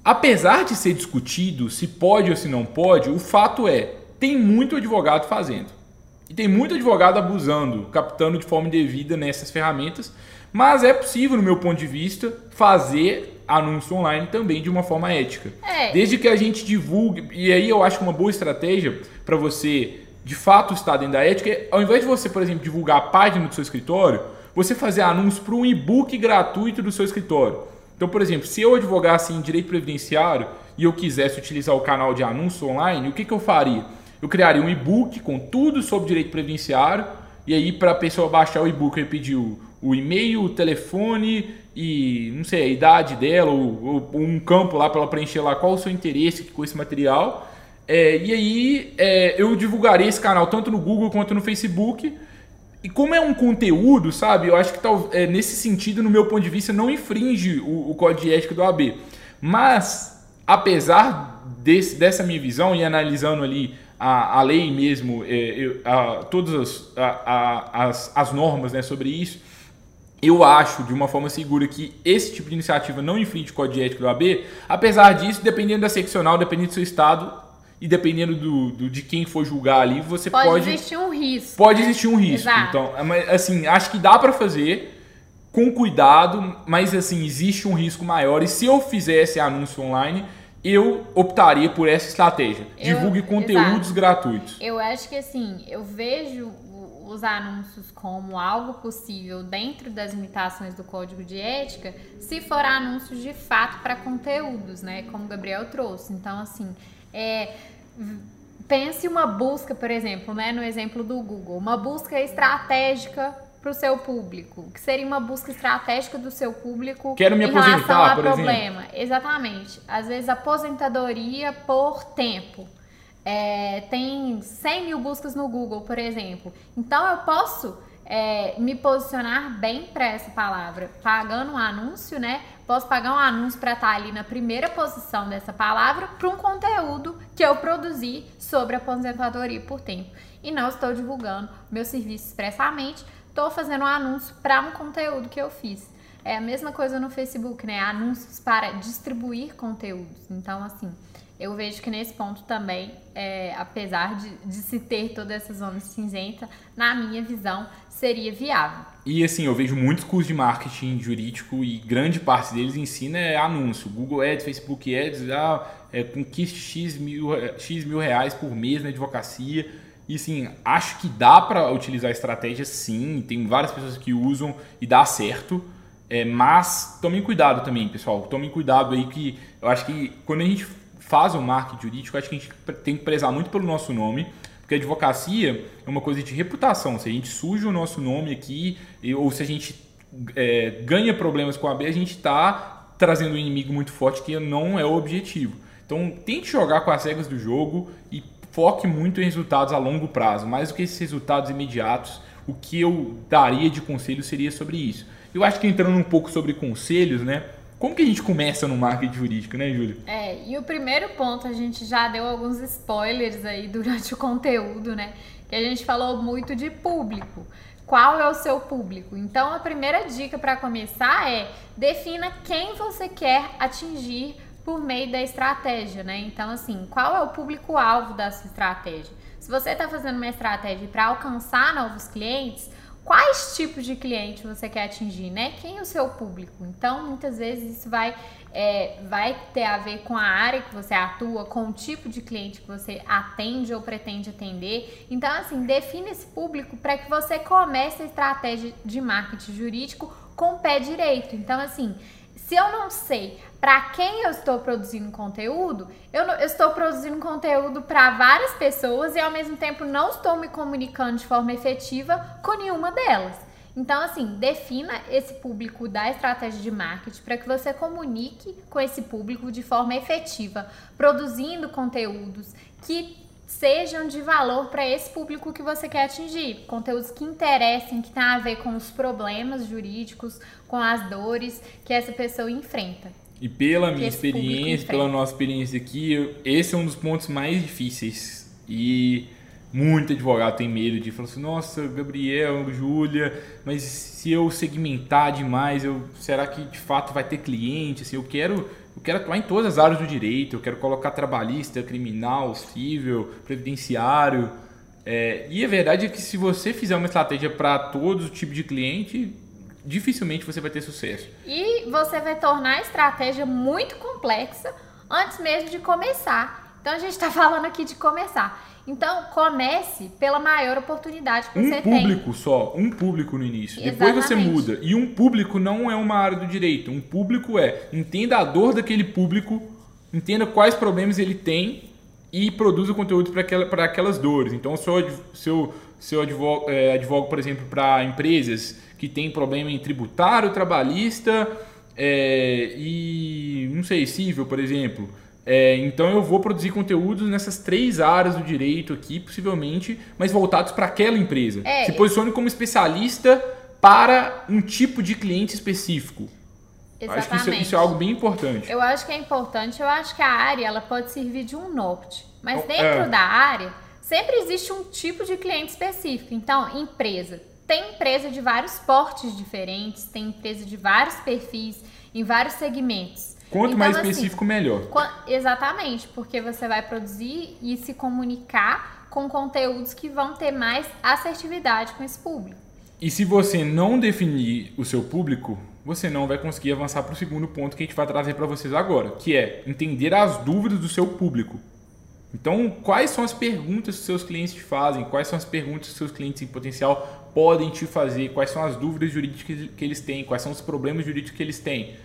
B: Apesar de ser discutido se pode ou se não pode, o fato é, tem muito advogado fazendo. E tem muito advogado abusando, captando de forma indevida nessas ferramentas, mas é possível, no meu ponto de vista, fazer anúncio online também de uma forma ética. É. Desde que a gente divulgue, e aí eu acho que uma boa estratégia para você de fato estar dentro da ética é, ao invés de você, por exemplo, divulgar a página do seu escritório, você fazer anúncio para um e-book gratuito do seu escritório. Então, por exemplo, se eu advogasse em direito previdenciário e eu quisesse utilizar o canal de anúncio online, o que, que eu faria? Eu criaria um e-book com tudo sobre direito previdenciário. E aí, para a pessoa baixar o e-book, eu pedi o, o e-mail, o telefone e, não sei, a idade dela, ou, ou um campo lá para ela preencher lá qual o seu interesse com esse material. É, e aí, é, eu divulgaria esse canal tanto no Google quanto no Facebook. E como é um conteúdo, sabe? Eu acho que tal, é, nesse sentido, no meu ponto de vista, não infringe o, o código de ética do AB. Mas, apesar desse, dessa minha visão e analisando ali a, a lei mesmo, é, a, todas as, a, as, as normas né, sobre isso, eu acho de uma forma segura que esse tipo de iniciativa não infringe o código de ética do AB, apesar disso, dependendo da seccional, dependendo do seu estado e dependendo do, do de quem for julgar ali, você pode.
A: Pode existir um risco.
B: Pode né? existir um risco. Exato. Então, é assim, acho que dá para fazer com cuidado, mas assim, existe um risco maior. E se eu fizesse anúncio online, eu optaria por essa estratégia. Eu, Divulgue conteúdos exato. gratuitos.
A: Eu acho que assim, eu vejo os anúncios como algo possível dentro das limitações do código de ética, se for anúncios de fato para conteúdos, né? Como o Gabriel trouxe. Então, assim, é, pense uma busca, por exemplo, né? No exemplo do Google, uma busca estratégica para o seu público, que seria uma busca estratégica do seu público
B: Quero me
A: em
B: relação
A: ao problema. Exemplo. Exatamente. Às vezes aposentadoria por tempo. É, tem 100 mil buscas no Google, por exemplo. Então eu posso é, me posicionar bem para essa palavra, pagando um anúncio, né? Posso pagar um anúncio para estar tá ali na primeira posição dessa palavra para um conteúdo que eu produzi sobre aposentadoria por tempo. E não estou divulgando meu serviço expressamente, estou fazendo um anúncio para um conteúdo que eu fiz. É a mesma coisa no Facebook, né? Anúncios para distribuir conteúdos. Então, assim, eu vejo que nesse ponto também, é, apesar de, de se ter toda essa zona cinzenta, na minha visão, seria viável.
B: E assim, eu vejo muitos cursos de marketing jurídico e grande parte deles ensina é anúncio. Google Ads, Facebook Ads, ah, é, conquiste X mil, X mil reais por mês na advocacia. E assim, acho que dá para utilizar a estratégia sim, tem várias pessoas que usam e dá certo. É, mas tomem cuidado também, pessoal. Tomem cuidado aí que eu acho que quando a gente faz o marketing jurídico, acho que a gente tem que prezar muito pelo nosso nome, porque advocacia é uma coisa de reputação. Se a gente suja o nosso nome aqui, ou se a gente é, ganha problemas com a B, a gente está trazendo um inimigo muito forte que não é o objetivo. Então tente jogar com as regras do jogo e foque muito em resultados a longo prazo. Mais do que esses resultados imediatos, o que eu daria de conselho seria sobre isso. Eu acho que entrando um pouco sobre conselhos, né? Como que a gente começa no marketing jurídico, né, Júlia?
A: É, e o primeiro ponto, a gente já deu alguns spoilers aí durante o conteúdo, né? Que a gente falou muito de público. Qual é o seu público? Então, a primeira dica para começar é defina quem você quer atingir por meio da estratégia, né? Então, assim, qual é o público-alvo da sua estratégia? Se você está fazendo uma estratégia para alcançar novos clientes, quais tipos de cliente você quer atingir, né? Quem é o seu público? Então, muitas vezes isso vai, é, vai ter a ver com a área que você atua, com o tipo de cliente que você atende ou pretende atender. Então, assim, define esse público para que você comece a estratégia de marketing jurídico com o pé direito. Então, assim, se eu não sei para quem eu estou produzindo conteúdo, eu, não, eu estou produzindo conteúdo para várias pessoas e ao mesmo tempo não estou me comunicando de forma efetiva com nenhuma delas. Então, assim, defina esse público da estratégia de marketing para que você comunique com esse público de forma efetiva, produzindo conteúdos que sejam de valor para esse público que você quer atingir. Conteúdos que interessem, que tenham a ver com os problemas jurídicos, com as dores que essa pessoa enfrenta.
B: E pela minha experiência, pela nossa experiência aqui, esse é um dos pontos mais difíceis. E muito advogado tem medo de falar assim, nossa, Gabriel, Júlia, mas se eu segmentar demais, eu, será que de fato vai ter cliente? Assim, eu quero, eu quero atuar em todas as áreas do direito, eu quero colocar trabalhista, criminal, civil, previdenciário. É, e a verdade é que se você fizer uma estratégia para todos os tipos de cliente, dificilmente você vai ter sucesso.
A: E você vai tornar a estratégia muito complexa antes mesmo de começar. Então a gente está falando aqui de começar. Então comece pela maior oportunidade que
B: um
A: você
B: tem. Um público só, um público no início. Exatamente. Depois você muda. E um público não é uma área do direito. Um público é entenda a dor daquele público, entenda quais problemas ele tem e produza conteúdo para aquela, aquelas dores. Então se eu, se eu, se eu advogo, é, advogo, por exemplo, para empresas que tem problema em tributário, trabalhista é, e, não sei, civil, por exemplo. É, então eu vou produzir conteúdos nessas três áreas do direito aqui, possivelmente, mas voltados para aquela empresa. É, Se posicione como especialista para um tipo de cliente específico. Exatamente. Acho que isso, é, isso, é algo bem importante.
A: Eu acho que é importante. Eu acho que a área ela pode servir de um norte, mas dentro é. da área sempre existe um tipo de cliente específico. Então, empresa tem empresa de vários portes diferentes, tem empresa de vários perfis, em vários segmentos.
B: Quanto então, mais assim, específico, assim, melhor.
A: Exatamente, porque você vai produzir e se comunicar com conteúdos que vão ter mais assertividade com esse público.
B: E se você não definir o seu público, você não vai conseguir avançar para o segundo ponto que a gente vai trazer para vocês agora, que é entender as dúvidas do seu público. Então, quais são as perguntas que seus clientes te fazem? Quais são as perguntas que seus clientes em potencial podem te fazer? Quais são as dúvidas jurídicas que eles têm? Quais são os problemas jurídicos que eles têm?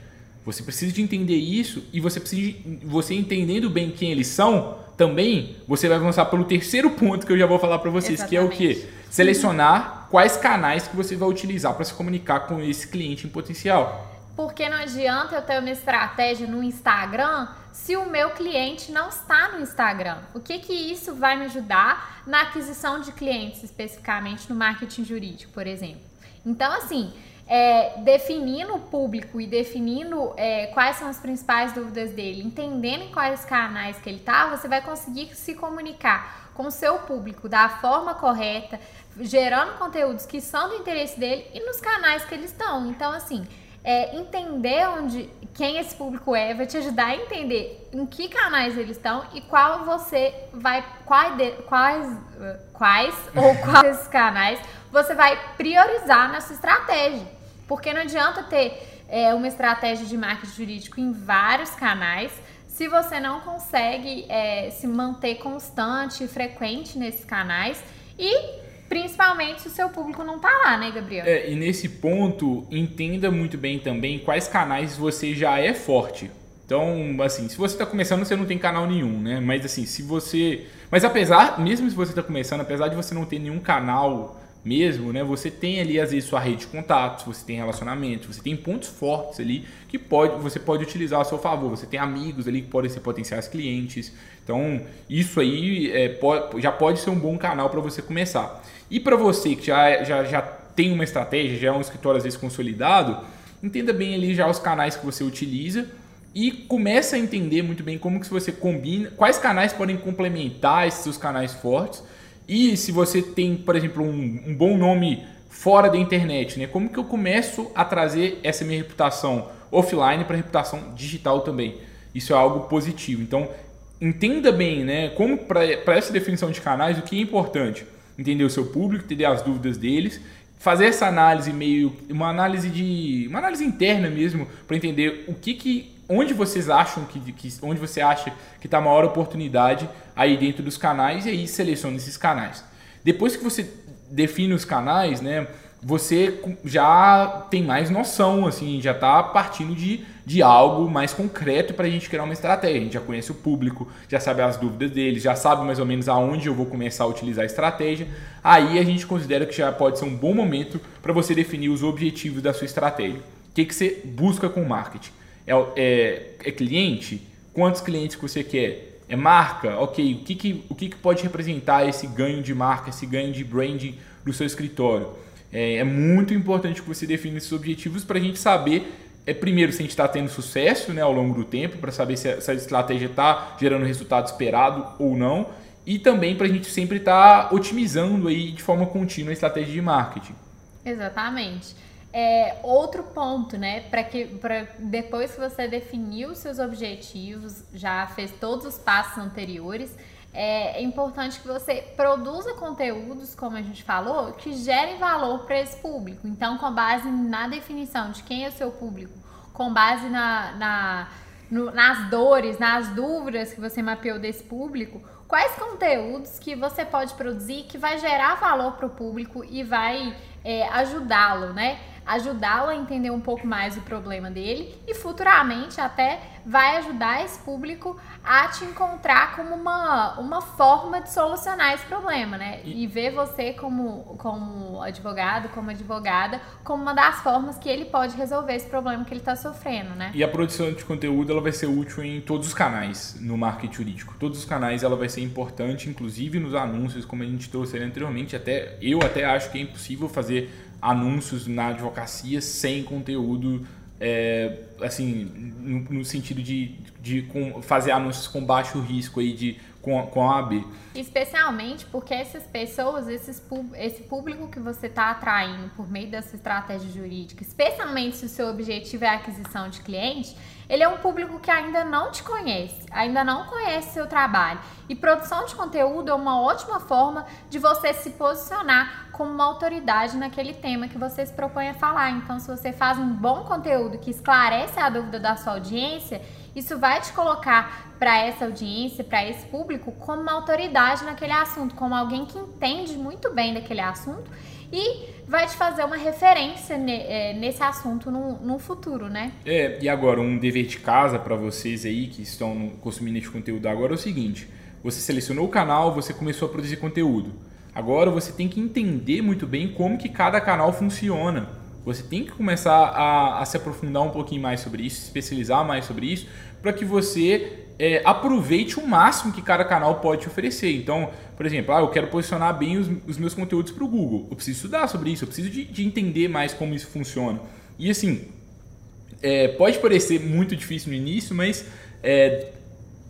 B: Você precisa de entender isso e você precisa de, você entendendo bem quem eles são, também você vai avançar pelo terceiro ponto que eu já vou falar para vocês, Exatamente. que é o que selecionar quais canais que você vai utilizar para se comunicar com esse cliente em potencial.
A: Porque não adianta eu ter uma estratégia no Instagram se o meu cliente não está no Instagram. O que que isso vai me ajudar na aquisição de clientes, especificamente no marketing jurídico, por exemplo? Então, assim, é, definindo o público e definindo é, quais são as principais dúvidas dele, entendendo em quais canais que ele está, você vai conseguir se comunicar com o seu público da forma correta, gerando conteúdos que são do interesse dele e nos canais que eles estão. Então, assim, é, entender onde quem esse público é, vai te ajudar a entender em que canais eles estão e qual você vai quais de, quais quais ou quais canais você vai priorizar na sua estratégia, porque não adianta ter é, uma estratégia de marketing jurídico em vários canais se você não consegue é, se manter constante e frequente nesses canais e Principalmente se o seu público não tá lá, né, Gabriel?
B: É, e nesse ponto, entenda muito bem também quais canais você já é forte. Então, assim, se você está começando, você não tem canal nenhum, né? Mas assim, se você. Mas apesar, mesmo se você está começando, apesar de você não ter nenhum canal mesmo, né? Você tem ali às vezes sua rede de contatos, você tem relacionamento, você tem pontos fortes ali que pode, você pode utilizar a seu favor. Você tem amigos ali que podem ser potenciais clientes. Então, isso aí é, pode, já pode ser um bom canal para você começar. E para você que já, já, já tem uma estratégia, já é um escritório às vezes consolidado, entenda bem ali já os canais que você utiliza e começa a entender muito bem como que você combina, quais canais podem complementar esses seus canais fortes e se você tem, por exemplo, um, um bom nome fora da internet, né? Como que eu começo a trazer essa minha reputação offline para reputação digital também? Isso é algo positivo. Então, entenda bem, né? Como para essa definição de canais, o que é importante? Entender o seu público, entender as dúvidas deles, fazer essa análise meio uma análise de uma análise interna mesmo para entender o que que onde vocês acham que, que onde você acha que está a maior oportunidade aí dentro dos canais e aí selecione esses canais. Depois que você define os canais, né, você já tem mais noção, assim, já está partindo de, de algo mais concreto para a gente criar uma estratégia. A gente já conhece o público, já sabe as dúvidas deles, já sabe mais ou menos aonde eu vou começar a utilizar a estratégia. Aí a gente considera que já pode ser um bom momento para você definir os objetivos da sua estratégia. O que, que você busca com o marketing? É, é, é cliente? Quantos clientes que você quer? É marca? Ok, o que, que, o que, que pode representar esse ganho de marca, esse ganho de branding do seu escritório? É, é muito importante que você defina esses objetivos para a gente saber, é, primeiro, se a gente está tendo sucesso né, ao longo do tempo, para saber se essa estratégia está gerando o resultado esperado ou não, e também para a gente sempre estar tá otimizando aí de forma contínua a estratégia de marketing.
A: Exatamente. É, outro ponto, né, para que pra depois que você definiu seus objetivos, já fez todos os passos anteriores, é, é importante que você produza conteúdos, como a gente falou, que gerem valor para esse público. Então, com base na definição de quem é o seu público, com base na, na no, nas dores, nas dúvidas que você mapeou desse público, quais conteúdos que você pode produzir que vai gerar valor para o público e vai é, ajudá-lo, né? Ajudá-lo a entender um pouco mais o problema dele e futuramente até vai ajudar esse público a te encontrar como uma, uma forma de solucionar esse problema, né? E, e ver você como, como advogado, como advogada, como uma das formas que ele pode resolver esse problema que ele está sofrendo, né?
B: E a produção de conteúdo ela vai ser útil em todos os canais no marketing jurídico. Todos os canais ela vai ser importante, inclusive nos anúncios, como a gente trouxe anteriormente. Até eu até acho que é impossível fazer anúncios na advocacia sem conteúdo, é, assim, no, no, sentido de, de com, fazer anúncios com baixo risco aí de, com, com a AB.
A: Especialmente porque essas pessoas, esses, esse público que você está atraindo por meio dessa estratégia jurídica, especialmente se o seu objetivo é a aquisição de cliente, ele é um público que ainda não te conhece, ainda não conhece seu trabalho. E produção de conteúdo é uma ótima forma de você se posicionar como uma autoridade naquele tema que você se propõe a falar. Então, se você faz um bom conteúdo que esclarece a dúvida da sua audiência, isso vai te colocar para essa audiência, para esse público, como uma autoridade naquele assunto, como alguém que entende muito bem daquele assunto e vai te fazer uma referência é, nesse assunto no, futuro, né?
B: É, e agora um dever de casa para vocês aí que estão consumindo esse conteúdo agora é o seguinte: você selecionou o canal, você começou a produzir conteúdo. Agora você tem que entender muito bem como que cada canal funciona. Você tem que começar a, a se aprofundar um pouquinho mais sobre isso, especializar mais sobre isso, para que você é, aproveite o máximo que cada canal pode te oferecer. Então, por exemplo, ah, eu quero posicionar bem os, os meus conteúdos para o Google. Eu preciso estudar sobre isso, eu preciso de, de entender mais como isso funciona. E assim, é, pode parecer muito difícil no início, mas é,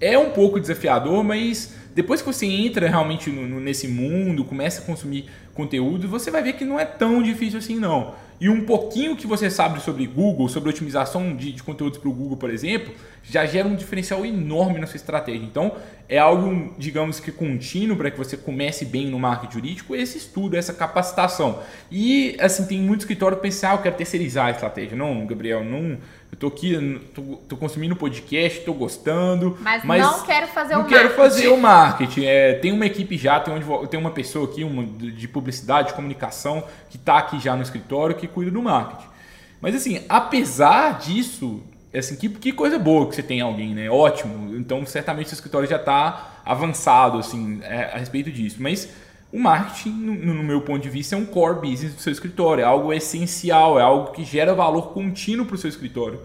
B: é um pouco desafiador, mas depois que você entra realmente no, no, nesse mundo, começa a consumir conteúdo, você vai ver que não é tão difícil assim não. E um pouquinho que você sabe sobre Google, sobre otimização de, de conteúdos para o Google, por exemplo, já gera um diferencial enorme na sua estratégia. Então, é algo, digamos que contínuo para que você comece bem no marketing jurídico, esse estudo, essa capacitação. E, assim, tem muito escritório que pensa, ah, eu quero terceirizar a estratégia. Não, Gabriel, não, eu tô aqui, tô, tô consumindo podcast, tô gostando.
A: Mas, mas não quero fazer
B: não
A: o marketing.
B: Quero fazer o marketing. É, tem uma equipe já, tem, um, tem uma pessoa aqui uma, de publicidade, de comunicação, que está aqui já no escritório, que cuida do marketing. Mas assim, apesar disso, assim, que, que coisa boa que você tem alguém, né? Ótimo. Então, certamente o escritório já está avançado, assim, é, a respeito disso. Mas o marketing, no, no, meu ponto de vista, é um core business do seu escritório, é algo essencial, é algo que gera valor contínuo para o seu escritório.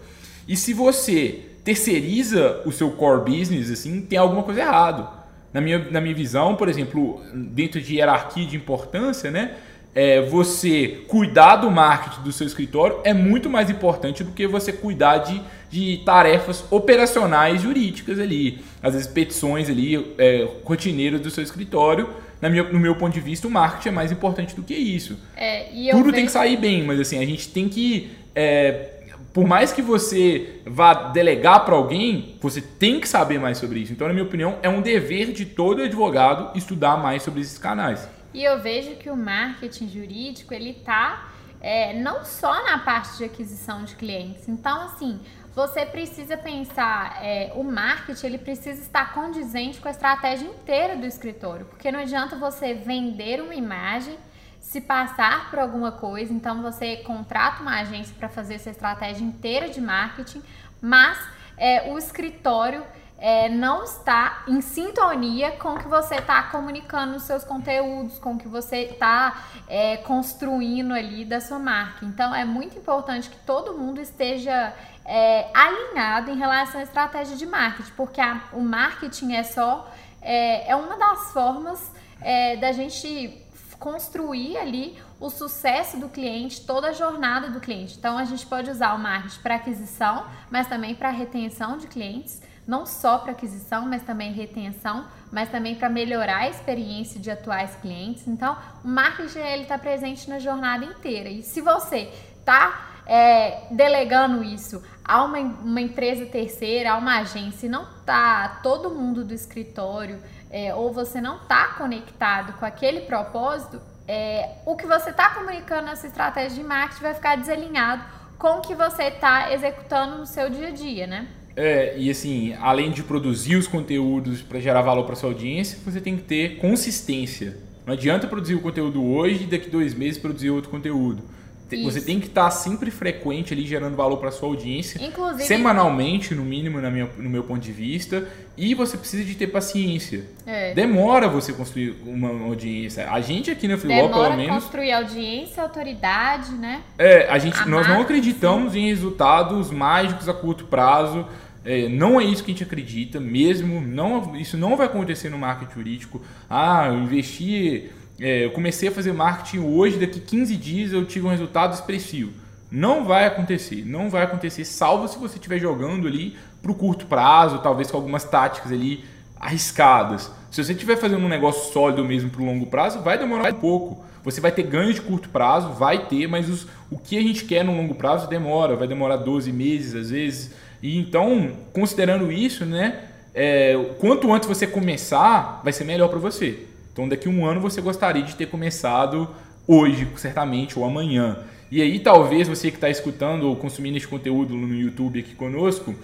B: E se você terceiriza o seu core business, assim, tem alguma coisa errado. Na minha, na minha visão, por exemplo, dentro de hierarquia de importância, né? É, você cuidar do marketing do seu escritório é muito mais importante do que você cuidar de, de tarefas operacionais jurídicas ali. Às vezes, petições ali, é, rotineiras do seu escritório minha, no meu ponto de vista, o marketing é mais importante do que isso.
A: É,
B: Tudo vejo... tem que sair bem, mas assim, a gente tem que. É, por mais que você vá delegar para alguém, você tem que saber mais sobre isso. Então, na minha opinião, é um dever de todo advogado estudar mais sobre esses canais.
A: E eu vejo que o marketing jurídico, ele tá é, não só na parte de aquisição de clientes. Então, assim, você precisa pensar, é, o marketing ele precisa estar condizente com a estratégia inteira do escritório, porque não adianta você vender uma imagem, se passar por alguma coisa, então você contrata uma agência para fazer essa estratégia inteira de marketing, mas é, o escritório é, não está em sintonia com o que você está comunicando nos seus conteúdos, com o que você está é, construindo ali da sua marca. Então é muito importante que todo mundo esteja é, alinhado em relação à estratégia de marketing, porque a, o marketing é só é, é uma das formas é, da gente construir ali o sucesso do cliente, toda a jornada do cliente. Então a gente pode usar o marketing para aquisição, mas também para retenção de clientes não só para aquisição, mas também retenção, mas também para melhorar a experiência de atuais clientes. Então, o marketing ele está presente na jornada inteira. E se você está é, delegando isso a uma, uma, empresa terceira, a uma agência, e não está todo mundo do escritório, é, ou você não está conectado com aquele propósito, é, o que você está comunicando nessa estratégia de marketing vai ficar desalinhado com o que você está executando no seu dia a dia, né?
B: É, e assim, além de produzir os conteúdos para gerar valor para sua audiência, você tem que ter consistência. Não adianta produzir o conteúdo hoje e daqui dois meses produzir outro conteúdo. Isso. Você tem que estar sempre frequente ali gerando valor para sua audiência,
A: Inclusive,
B: semanalmente no mínimo na minha, no meu ponto de vista, e você precisa de ter paciência.
A: É.
B: Demora você construir uma audiência. A gente aqui na Freeló, pelo menos,
A: construir audiência, autoridade, né?
B: É, a gente, a nós marca, não acreditamos sim. em resultados mágicos a curto prazo. É, não é isso que a gente acredita mesmo. Não, isso não vai acontecer no marketing jurídico. Ah, eu investi é, eu comecei a fazer marketing hoje, daqui 15 dias eu tive um resultado expressivo. Não vai acontecer, não vai acontecer, salvo se você estiver jogando ali para o curto prazo, talvez com algumas táticas ali arriscadas. Se você estiver fazendo um negócio sólido mesmo para o longo prazo, vai demorar um pouco. Você vai ter ganhos de curto prazo, vai ter, mas os, o que a gente quer no longo prazo demora, vai demorar 12 meses às vezes. E então, considerando isso, né, é, quanto antes você começar, vai ser melhor para você. Então, daqui a um ano você gostaria de ter começado hoje, certamente, ou amanhã. E aí, talvez você que está escutando ou consumindo esse conteúdo no YouTube aqui conosco,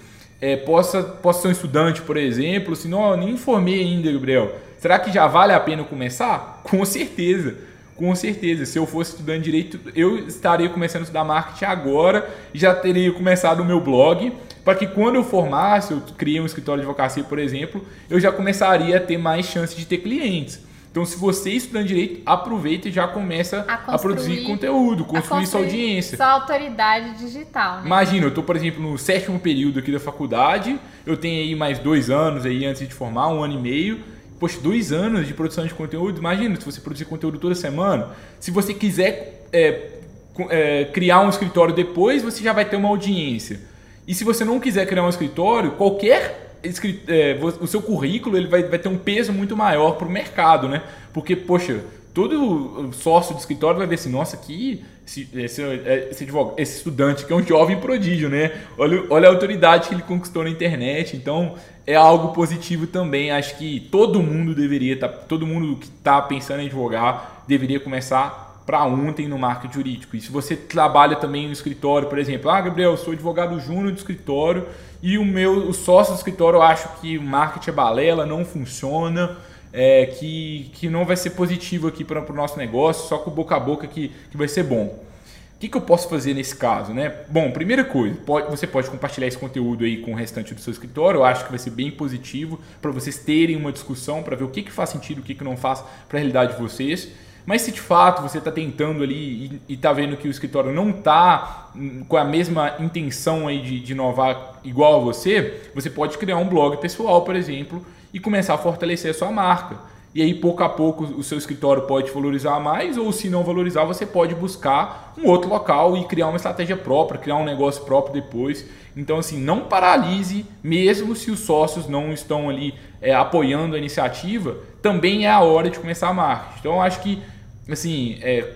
B: é, possa, possa ser um estudante, por exemplo, assim, não, nem informei ainda, Gabriel. Será que já vale a pena começar? Com certeza. Com certeza, se eu fosse estudante de direito, eu estaria começando a estudar marketing agora e já teria começado o meu blog, para que quando eu formasse, eu criei um escritório de advocacia, por exemplo, eu já começaria a ter mais chance de ter clientes. Então, se você estudando direito, aproveita e já começa a, a produzir conteúdo, construir, sua audiência.
A: Sua autoridade digital. Né?
B: Imagina, eu estou, por exemplo, no sétimo período aqui da faculdade, eu tenho aí mais dois anos aí antes de formar, um ano e meio. Poxa, dois anos de produção de conteúdo. Imagina se você produzir conteúdo toda semana. Se você quiser é, é, criar um escritório depois, você já vai ter uma audiência. E se você não quiser criar um escritório, qualquer é, o seu currículo ele vai, vai ter um peso muito maior para o mercado, né? Porque, poxa, todo sócio do escritório vai ver assim, nossa, que esse, esse, esse, advogado, esse estudante que é um jovem prodígio, né? Olha, olha a autoridade que ele conquistou na internet. Então é algo positivo também. Acho que todo mundo deveria tá, todo mundo que está pensando em advogar deveria começar para ontem no marketing jurídico. E se você trabalha também no escritório, por exemplo, ah, Gabriel, eu sou advogado júnior do escritório e o meu o sócio do escritório acho que o marketing é balela, não funciona é, que, que não vai ser positivo aqui para o nosso negócio, só com boca a boca que, que vai ser bom. O que, que eu posso fazer nesse caso? Né? Bom, primeira coisa, pode, você pode compartilhar esse conteúdo aí com o restante do seu escritório. Eu acho que vai ser bem positivo para vocês terem uma discussão, para ver o que, que faz sentido, o que, que não faz para a realidade de vocês. Mas se de fato você está tentando ali e está vendo que o escritório não está com a mesma intenção aí de, de inovar igual a você, você pode criar um blog pessoal, por exemplo, e começar a fortalecer a sua marca. E aí, pouco a pouco, o seu escritório pode valorizar mais, ou se não valorizar, você pode buscar um outro local e criar uma estratégia própria, criar um negócio próprio depois. Então, assim, não paralise, mesmo se os sócios não estão ali é, apoiando a iniciativa, também é a hora de começar a marketing. Então, acho que, assim, é,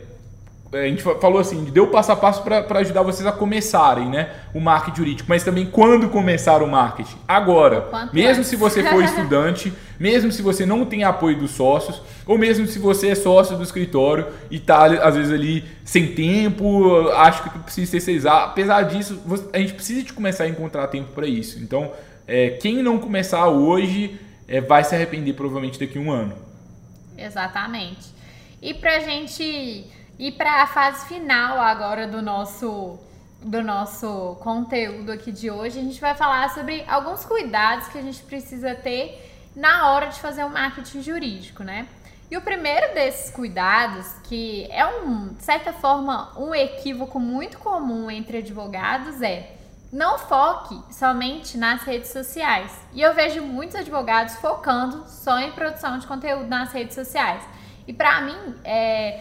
B: é, a gente falou assim, deu passo a passo para ajudar vocês a começarem, né, o marketing jurídico, mas também quando começar o marketing? Agora. Quanto mesmo se você for estudante, mesmo se você não tem apoio dos sócios, ou mesmo se você é sócio do escritório e está às vezes ali sem tempo, acho que precisa terceirizar. Apesar disso, a gente precisa de começar a encontrar tempo para isso. Então, é, quem não começar hoje é, vai se arrepender provavelmente daqui a um ano.
A: Exatamente. E para gente e para a fase final agora do nosso do nosso conteúdo aqui de hoje, a gente vai falar sobre alguns cuidados que a gente precisa ter na hora de fazer o um marketing jurídico, né? E o primeiro desses cuidados, que é um, de certa forma, um equívoco muito comum entre advogados, é não foque somente nas redes sociais. E eu vejo muitos advogados focando só em produção de conteúdo nas redes sociais. E para mim, é,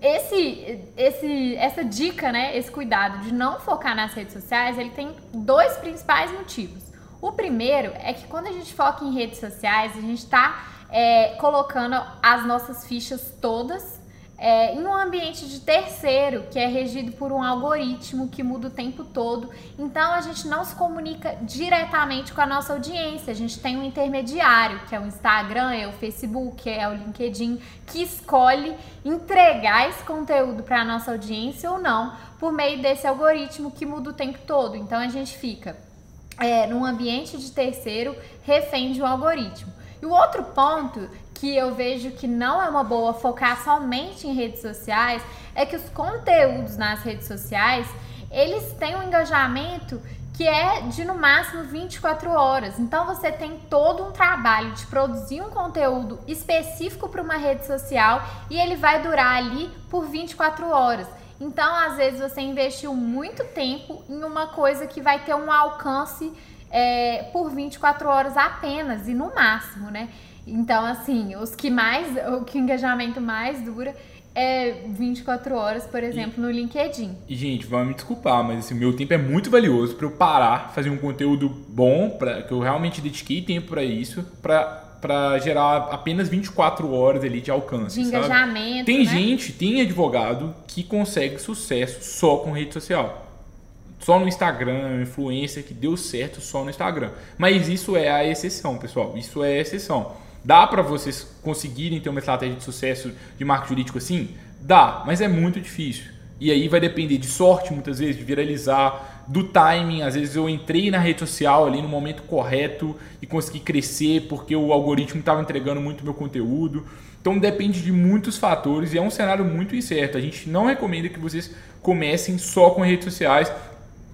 A: esse, esse, essa dica, né, esse cuidado de não focar nas redes sociais, ele tem dois principais motivos. O primeiro é que quando a gente foca em redes sociais, a gente está é, colocando as nossas fichas todas é, em um ambiente de terceiro, que é regido por um algoritmo que muda o tempo todo. Então a gente não se comunica diretamente com a nossa audiência. A gente tem um intermediário, que é o Instagram, é o Facebook, é o LinkedIn, que escolhe entregar esse conteúdo para a nossa audiência ou não, por meio desse algoritmo que muda o tempo todo. Então a gente fica é, num ambiente de terceiro refém de um algoritmo. E o outro ponto que eu vejo que não é uma boa focar somente em redes sociais é que os conteúdos nas redes sociais eles têm um engajamento que é de no máximo 24 horas. Então você tem todo um trabalho de produzir um conteúdo específico para uma rede social e ele vai durar ali por 24 horas. Então, às vezes, você investiu muito tempo em uma coisa que vai ter um alcance é, por 24 horas apenas e no máximo, né? Então, assim, os que mais, o que o engajamento mais dura é 24 horas, por exemplo, e, no LinkedIn.
B: E, gente, vão me desculpar, mas assim, meu tempo é muito valioso para eu parar, fazer um conteúdo bom, pra, que eu realmente dediquei tempo para isso, para para gerar apenas 24 horas ali de alcance.
A: De engajamento.
B: Tem
A: né?
B: gente, tem advogado que consegue sucesso só com rede social. Só no Instagram, influência que deu certo só no Instagram. Mas isso é a exceção, pessoal. Isso é a exceção. Dá para vocês conseguirem ter uma estratégia de sucesso de marketing jurídico assim? Dá, mas é muito difícil. E aí vai depender de sorte, muitas vezes, de viralizar, do timing. Às vezes eu entrei na rede social ali no momento correto e consegui crescer porque o algoritmo estava entregando muito meu conteúdo. Então depende de muitos fatores e é um cenário muito incerto. A gente não recomenda que vocês comecem só com redes sociais.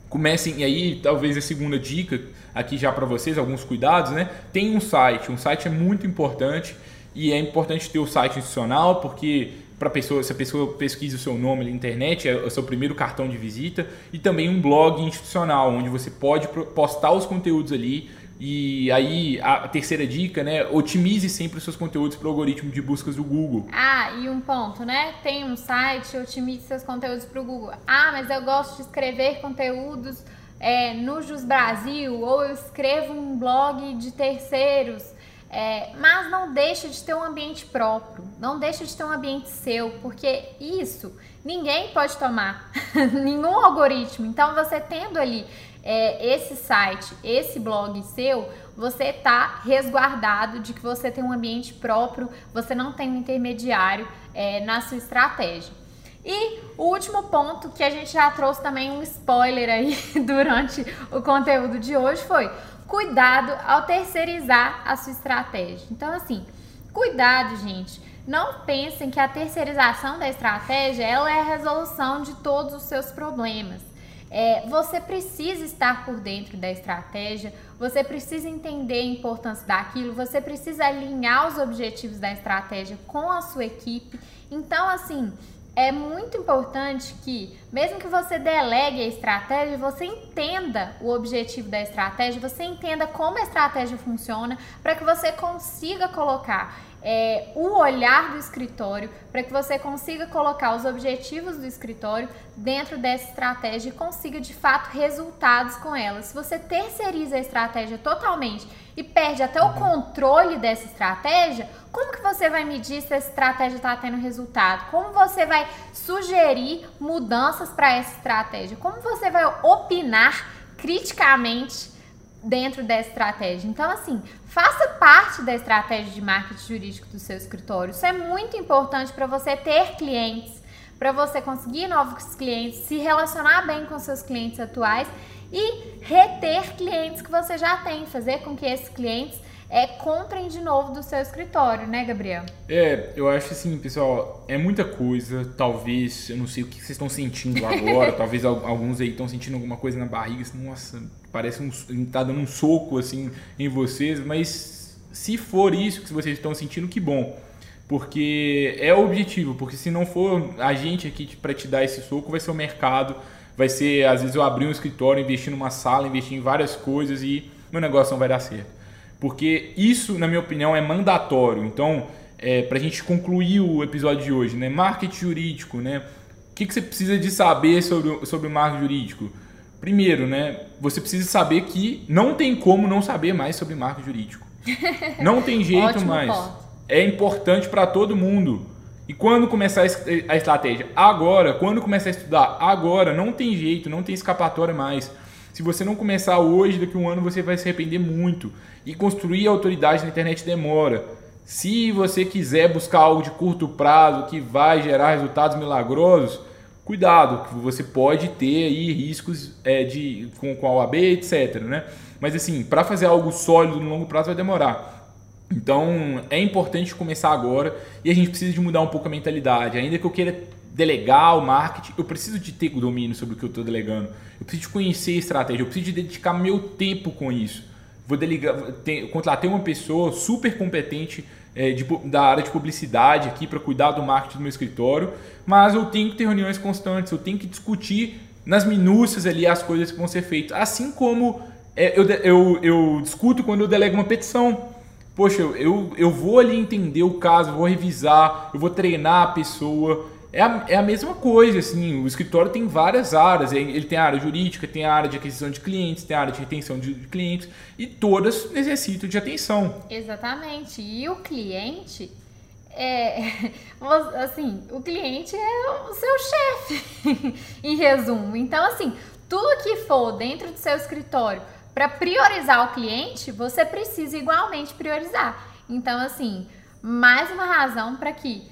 B: Comecem, e aí talvez a segunda dica aqui já para vocês alguns cuidados, né? Tem um site, um site é muito importante e é importante ter o site institucional porque para pessoa, se a pessoa pesquisa o seu nome na internet, é o seu primeiro cartão de visita e também um blog institucional onde você pode postar os conteúdos ali e aí, a terceira dica, né? Otimize sempre os seus conteúdos para o algoritmo de buscas do Google.
A: Ah, e um ponto, né? Tem um site, otimize seus conteúdos para o Google. Ah, mas eu gosto de escrever conteúdos é, no Jus Brasil ou eu escrevo um blog de terceiros. É, mas não deixa de ter um ambiente próprio, não deixa de ter um ambiente seu, porque isso ninguém pode tomar, nenhum algoritmo. Então, você tendo ali é, esse site, esse blog seu, você está resguardado de que você tem um ambiente próprio, você não tem um intermediário é, na sua estratégia. E o último ponto que a gente já trouxe também um spoiler aí durante o conteúdo de hoje foi cuidado ao terceirizar a sua estratégia. Então, assim, cuidado, gente. Não pensem que a terceirização da estratégia ela é a resolução de todos os seus problemas. É, você precisa estar por dentro da estratégia, você precisa entender a importância daquilo, você precisa alinhar os objetivos da estratégia com a sua equipe. Então, assim, é muito importante que, mesmo que você delegue a estratégia, você entenda o objetivo da estratégia, você entenda como a estratégia funciona, para que você consiga colocar é, o olhar do escritório, para que você consiga colocar os objetivos do escritório dentro dessa estratégia e consiga de fato resultados com ela. Se você terceiriza a estratégia totalmente e perde até o uhum. controle dessa estratégia, como que você vai medir se essa estratégia está tendo resultado? Como você vai sugerir mudanças para essa estratégia? Como você vai opinar criticamente dentro dessa estratégia? Então, assim, faça parte da estratégia de marketing jurídico do seu escritório. Isso é muito importante para você ter clientes, para você conseguir novos clientes, se relacionar bem com seus clientes atuais e reter clientes que você já tem, fazer com que esses clientes é, comprem de novo do seu escritório, né, Gabriel?
B: É, eu acho assim, pessoal, é muita coisa. Talvez, eu não sei o que vocês estão sentindo agora, talvez alguns aí estão sentindo alguma coisa na barriga, assim, nossa, parece um, tá dando um soco assim em vocês, mas se for isso que vocês estão sentindo, que bom. Porque é o objetivo, porque se não for a gente aqui para te dar esse soco, vai ser o mercado vai ser, às vezes eu abrir um escritório, investir numa sala, investir em várias coisas e meu negócio não vai dar certo. Porque isso, na minha opinião, é mandatório. Então, é, para a gente concluir o episódio de hoje, né? Marketing jurídico, né? O que, que você precisa de saber sobre, sobre o marketing jurídico? Primeiro, né? Você precisa saber que não tem como não saber mais sobre marketing jurídico. Não tem jeito mais. Ponto. É importante para todo mundo. E quando começar a estratégia? Agora. Quando começar a estudar? Agora. Não tem jeito, não tem escapatória mais. Se você não começar hoje, daqui a um ano você vai se arrepender muito. E construir autoridade na internet demora. Se você quiser buscar algo de curto prazo que vai gerar resultados milagrosos, cuidado, que você pode ter aí riscos é, de, com, com a OAB, etc. Né? Mas assim, para fazer algo sólido no longo prazo vai demorar. Então é importante começar agora e a gente precisa de mudar um pouco a mentalidade. Ainda que eu queira delegar o marketing, eu preciso de ter o domínio sobre o que eu estou delegando. Eu preciso de conhecer a estratégia, eu preciso de dedicar meu tempo com isso. Vou delegar, ter, contratar uma pessoa super competente é, de, da área de publicidade aqui para cuidar do marketing do meu escritório, mas eu tenho que ter reuniões constantes, eu tenho que discutir nas minúcias ali as coisas que vão ser feitas. Assim como é, eu, eu, eu discuto quando eu delego uma petição poxa, eu, eu vou ali entender o caso, vou revisar, eu vou treinar a pessoa. É a, é a mesma coisa, assim, o escritório tem várias áreas, ele tem a área jurídica, tem a área de aquisição de clientes, tem a área de retenção de clientes, e todas necessitam de atenção.
A: Exatamente, e o cliente, é, assim, o cliente é o seu chefe, em resumo. Então, assim, tudo que for dentro do seu escritório para priorizar o cliente, você precisa igualmente priorizar. Então, assim, mais uma razão para que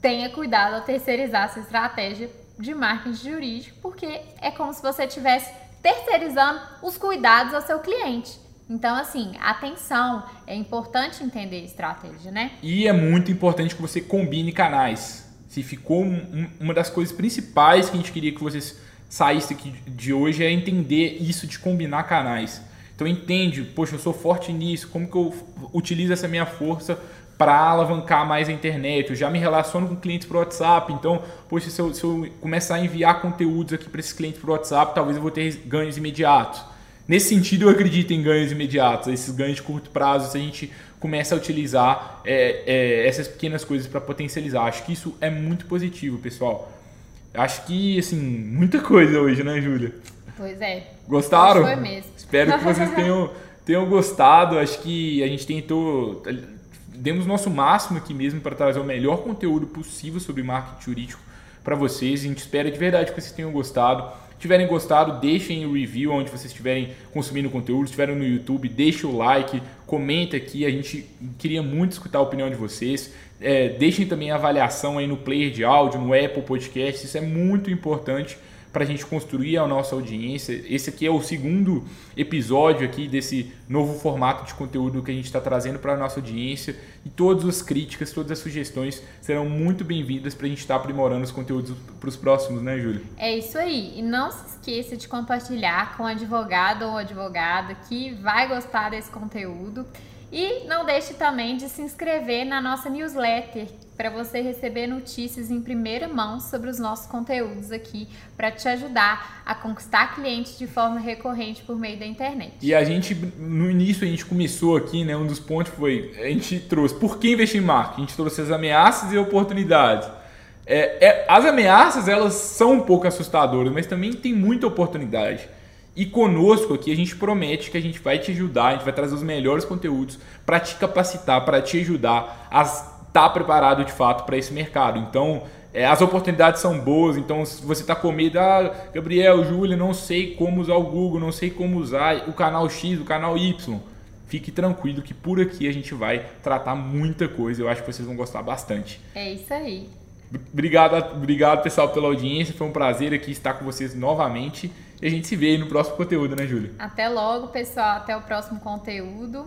A: tenha cuidado ao terceirizar essa estratégia de marketing jurídico, porque é como se você estivesse terceirizando os cuidados ao seu cliente. Então, assim, atenção, é importante entender a estratégia, né?
B: E é muito importante que você combine canais. Se ficou um, uma das coisas principais que a gente queria que vocês saísse aqui de hoje é entender isso de combinar canais. Então entende, poxa, eu sou forte nisso, como que eu utilizo essa minha força para alavancar mais a internet? Eu já me relaciono com clientes por WhatsApp, então, poxa, se eu, se eu começar a enviar conteúdos aqui para esses clientes por WhatsApp, talvez eu vou ter ganhos imediatos. Nesse sentido, eu acredito em ganhos imediatos, esses ganhos de curto prazo, se a gente começa a utilizar é, é, essas pequenas coisas para potencializar. Acho que isso é muito positivo, pessoal. Acho que, assim, muita coisa hoje, né, Júlia?
A: Pois é.
B: Gostaram?
A: Foi mesmo.
B: Espero que vocês tenham, tenham gostado. Acho que a gente tentou. Demos nosso máximo aqui mesmo para trazer o melhor conteúdo possível sobre marketing jurídico para vocês. A gente espera de verdade que vocês tenham gostado. Se tiverem gostado, deixem o review onde vocês estiverem consumindo conteúdo. Se estiverem no YouTube, deixe o like, comenta aqui. A gente queria muito escutar a opinião de vocês. É, deixem também a avaliação aí no player de áudio, no Apple Podcast. Isso é muito importante para a gente construir a nossa audiência. Esse aqui é o segundo episódio aqui desse novo formato de conteúdo que a gente está trazendo para a nossa audiência e todas as críticas, todas as sugestões serão muito bem-vindas para a gente estar tá aprimorando os conteúdos para os próximos, né, Júlia?
A: É isso aí. E não se esqueça de compartilhar com o advogado ou advogada que vai gostar desse conteúdo. E não deixe também de se inscrever na nossa newsletter para você receber notícias em primeira mão sobre os nossos conteúdos aqui, para te ajudar a conquistar clientes de forma recorrente por meio da internet.
B: E a gente, no início, a gente começou aqui, né? Um dos pontos foi: a gente trouxe por que investir em marketing? A gente trouxe as ameaças e oportunidades. É, é, as ameaças, elas são um pouco assustadoras, mas também tem muita oportunidade. E conosco aqui a gente promete que a gente vai te ajudar, a gente vai trazer os melhores conteúdos para te capacitar, para te ajudar estar tá preparado de fato para esse mercado. Então, é, as oportunidades são boas, então se você está com medo, ah, Gabriel, Júlia, não sei como usar o Google, não sei como usar o canal X, o canal Y. Fique tranquilo que por aqui a gente vai tratar muita coisa. Eu acho que vocês vão gostar bastante.
A: É isso aí.
B: Obrigado, obrigado pessoal pela audiência. Foi um prazer aqui estar com vocês novamente. E a gente se vê aí no próximo conteúdo, né, Júlia?
A: Até logo, pessoal. Até o próximo conteúdo.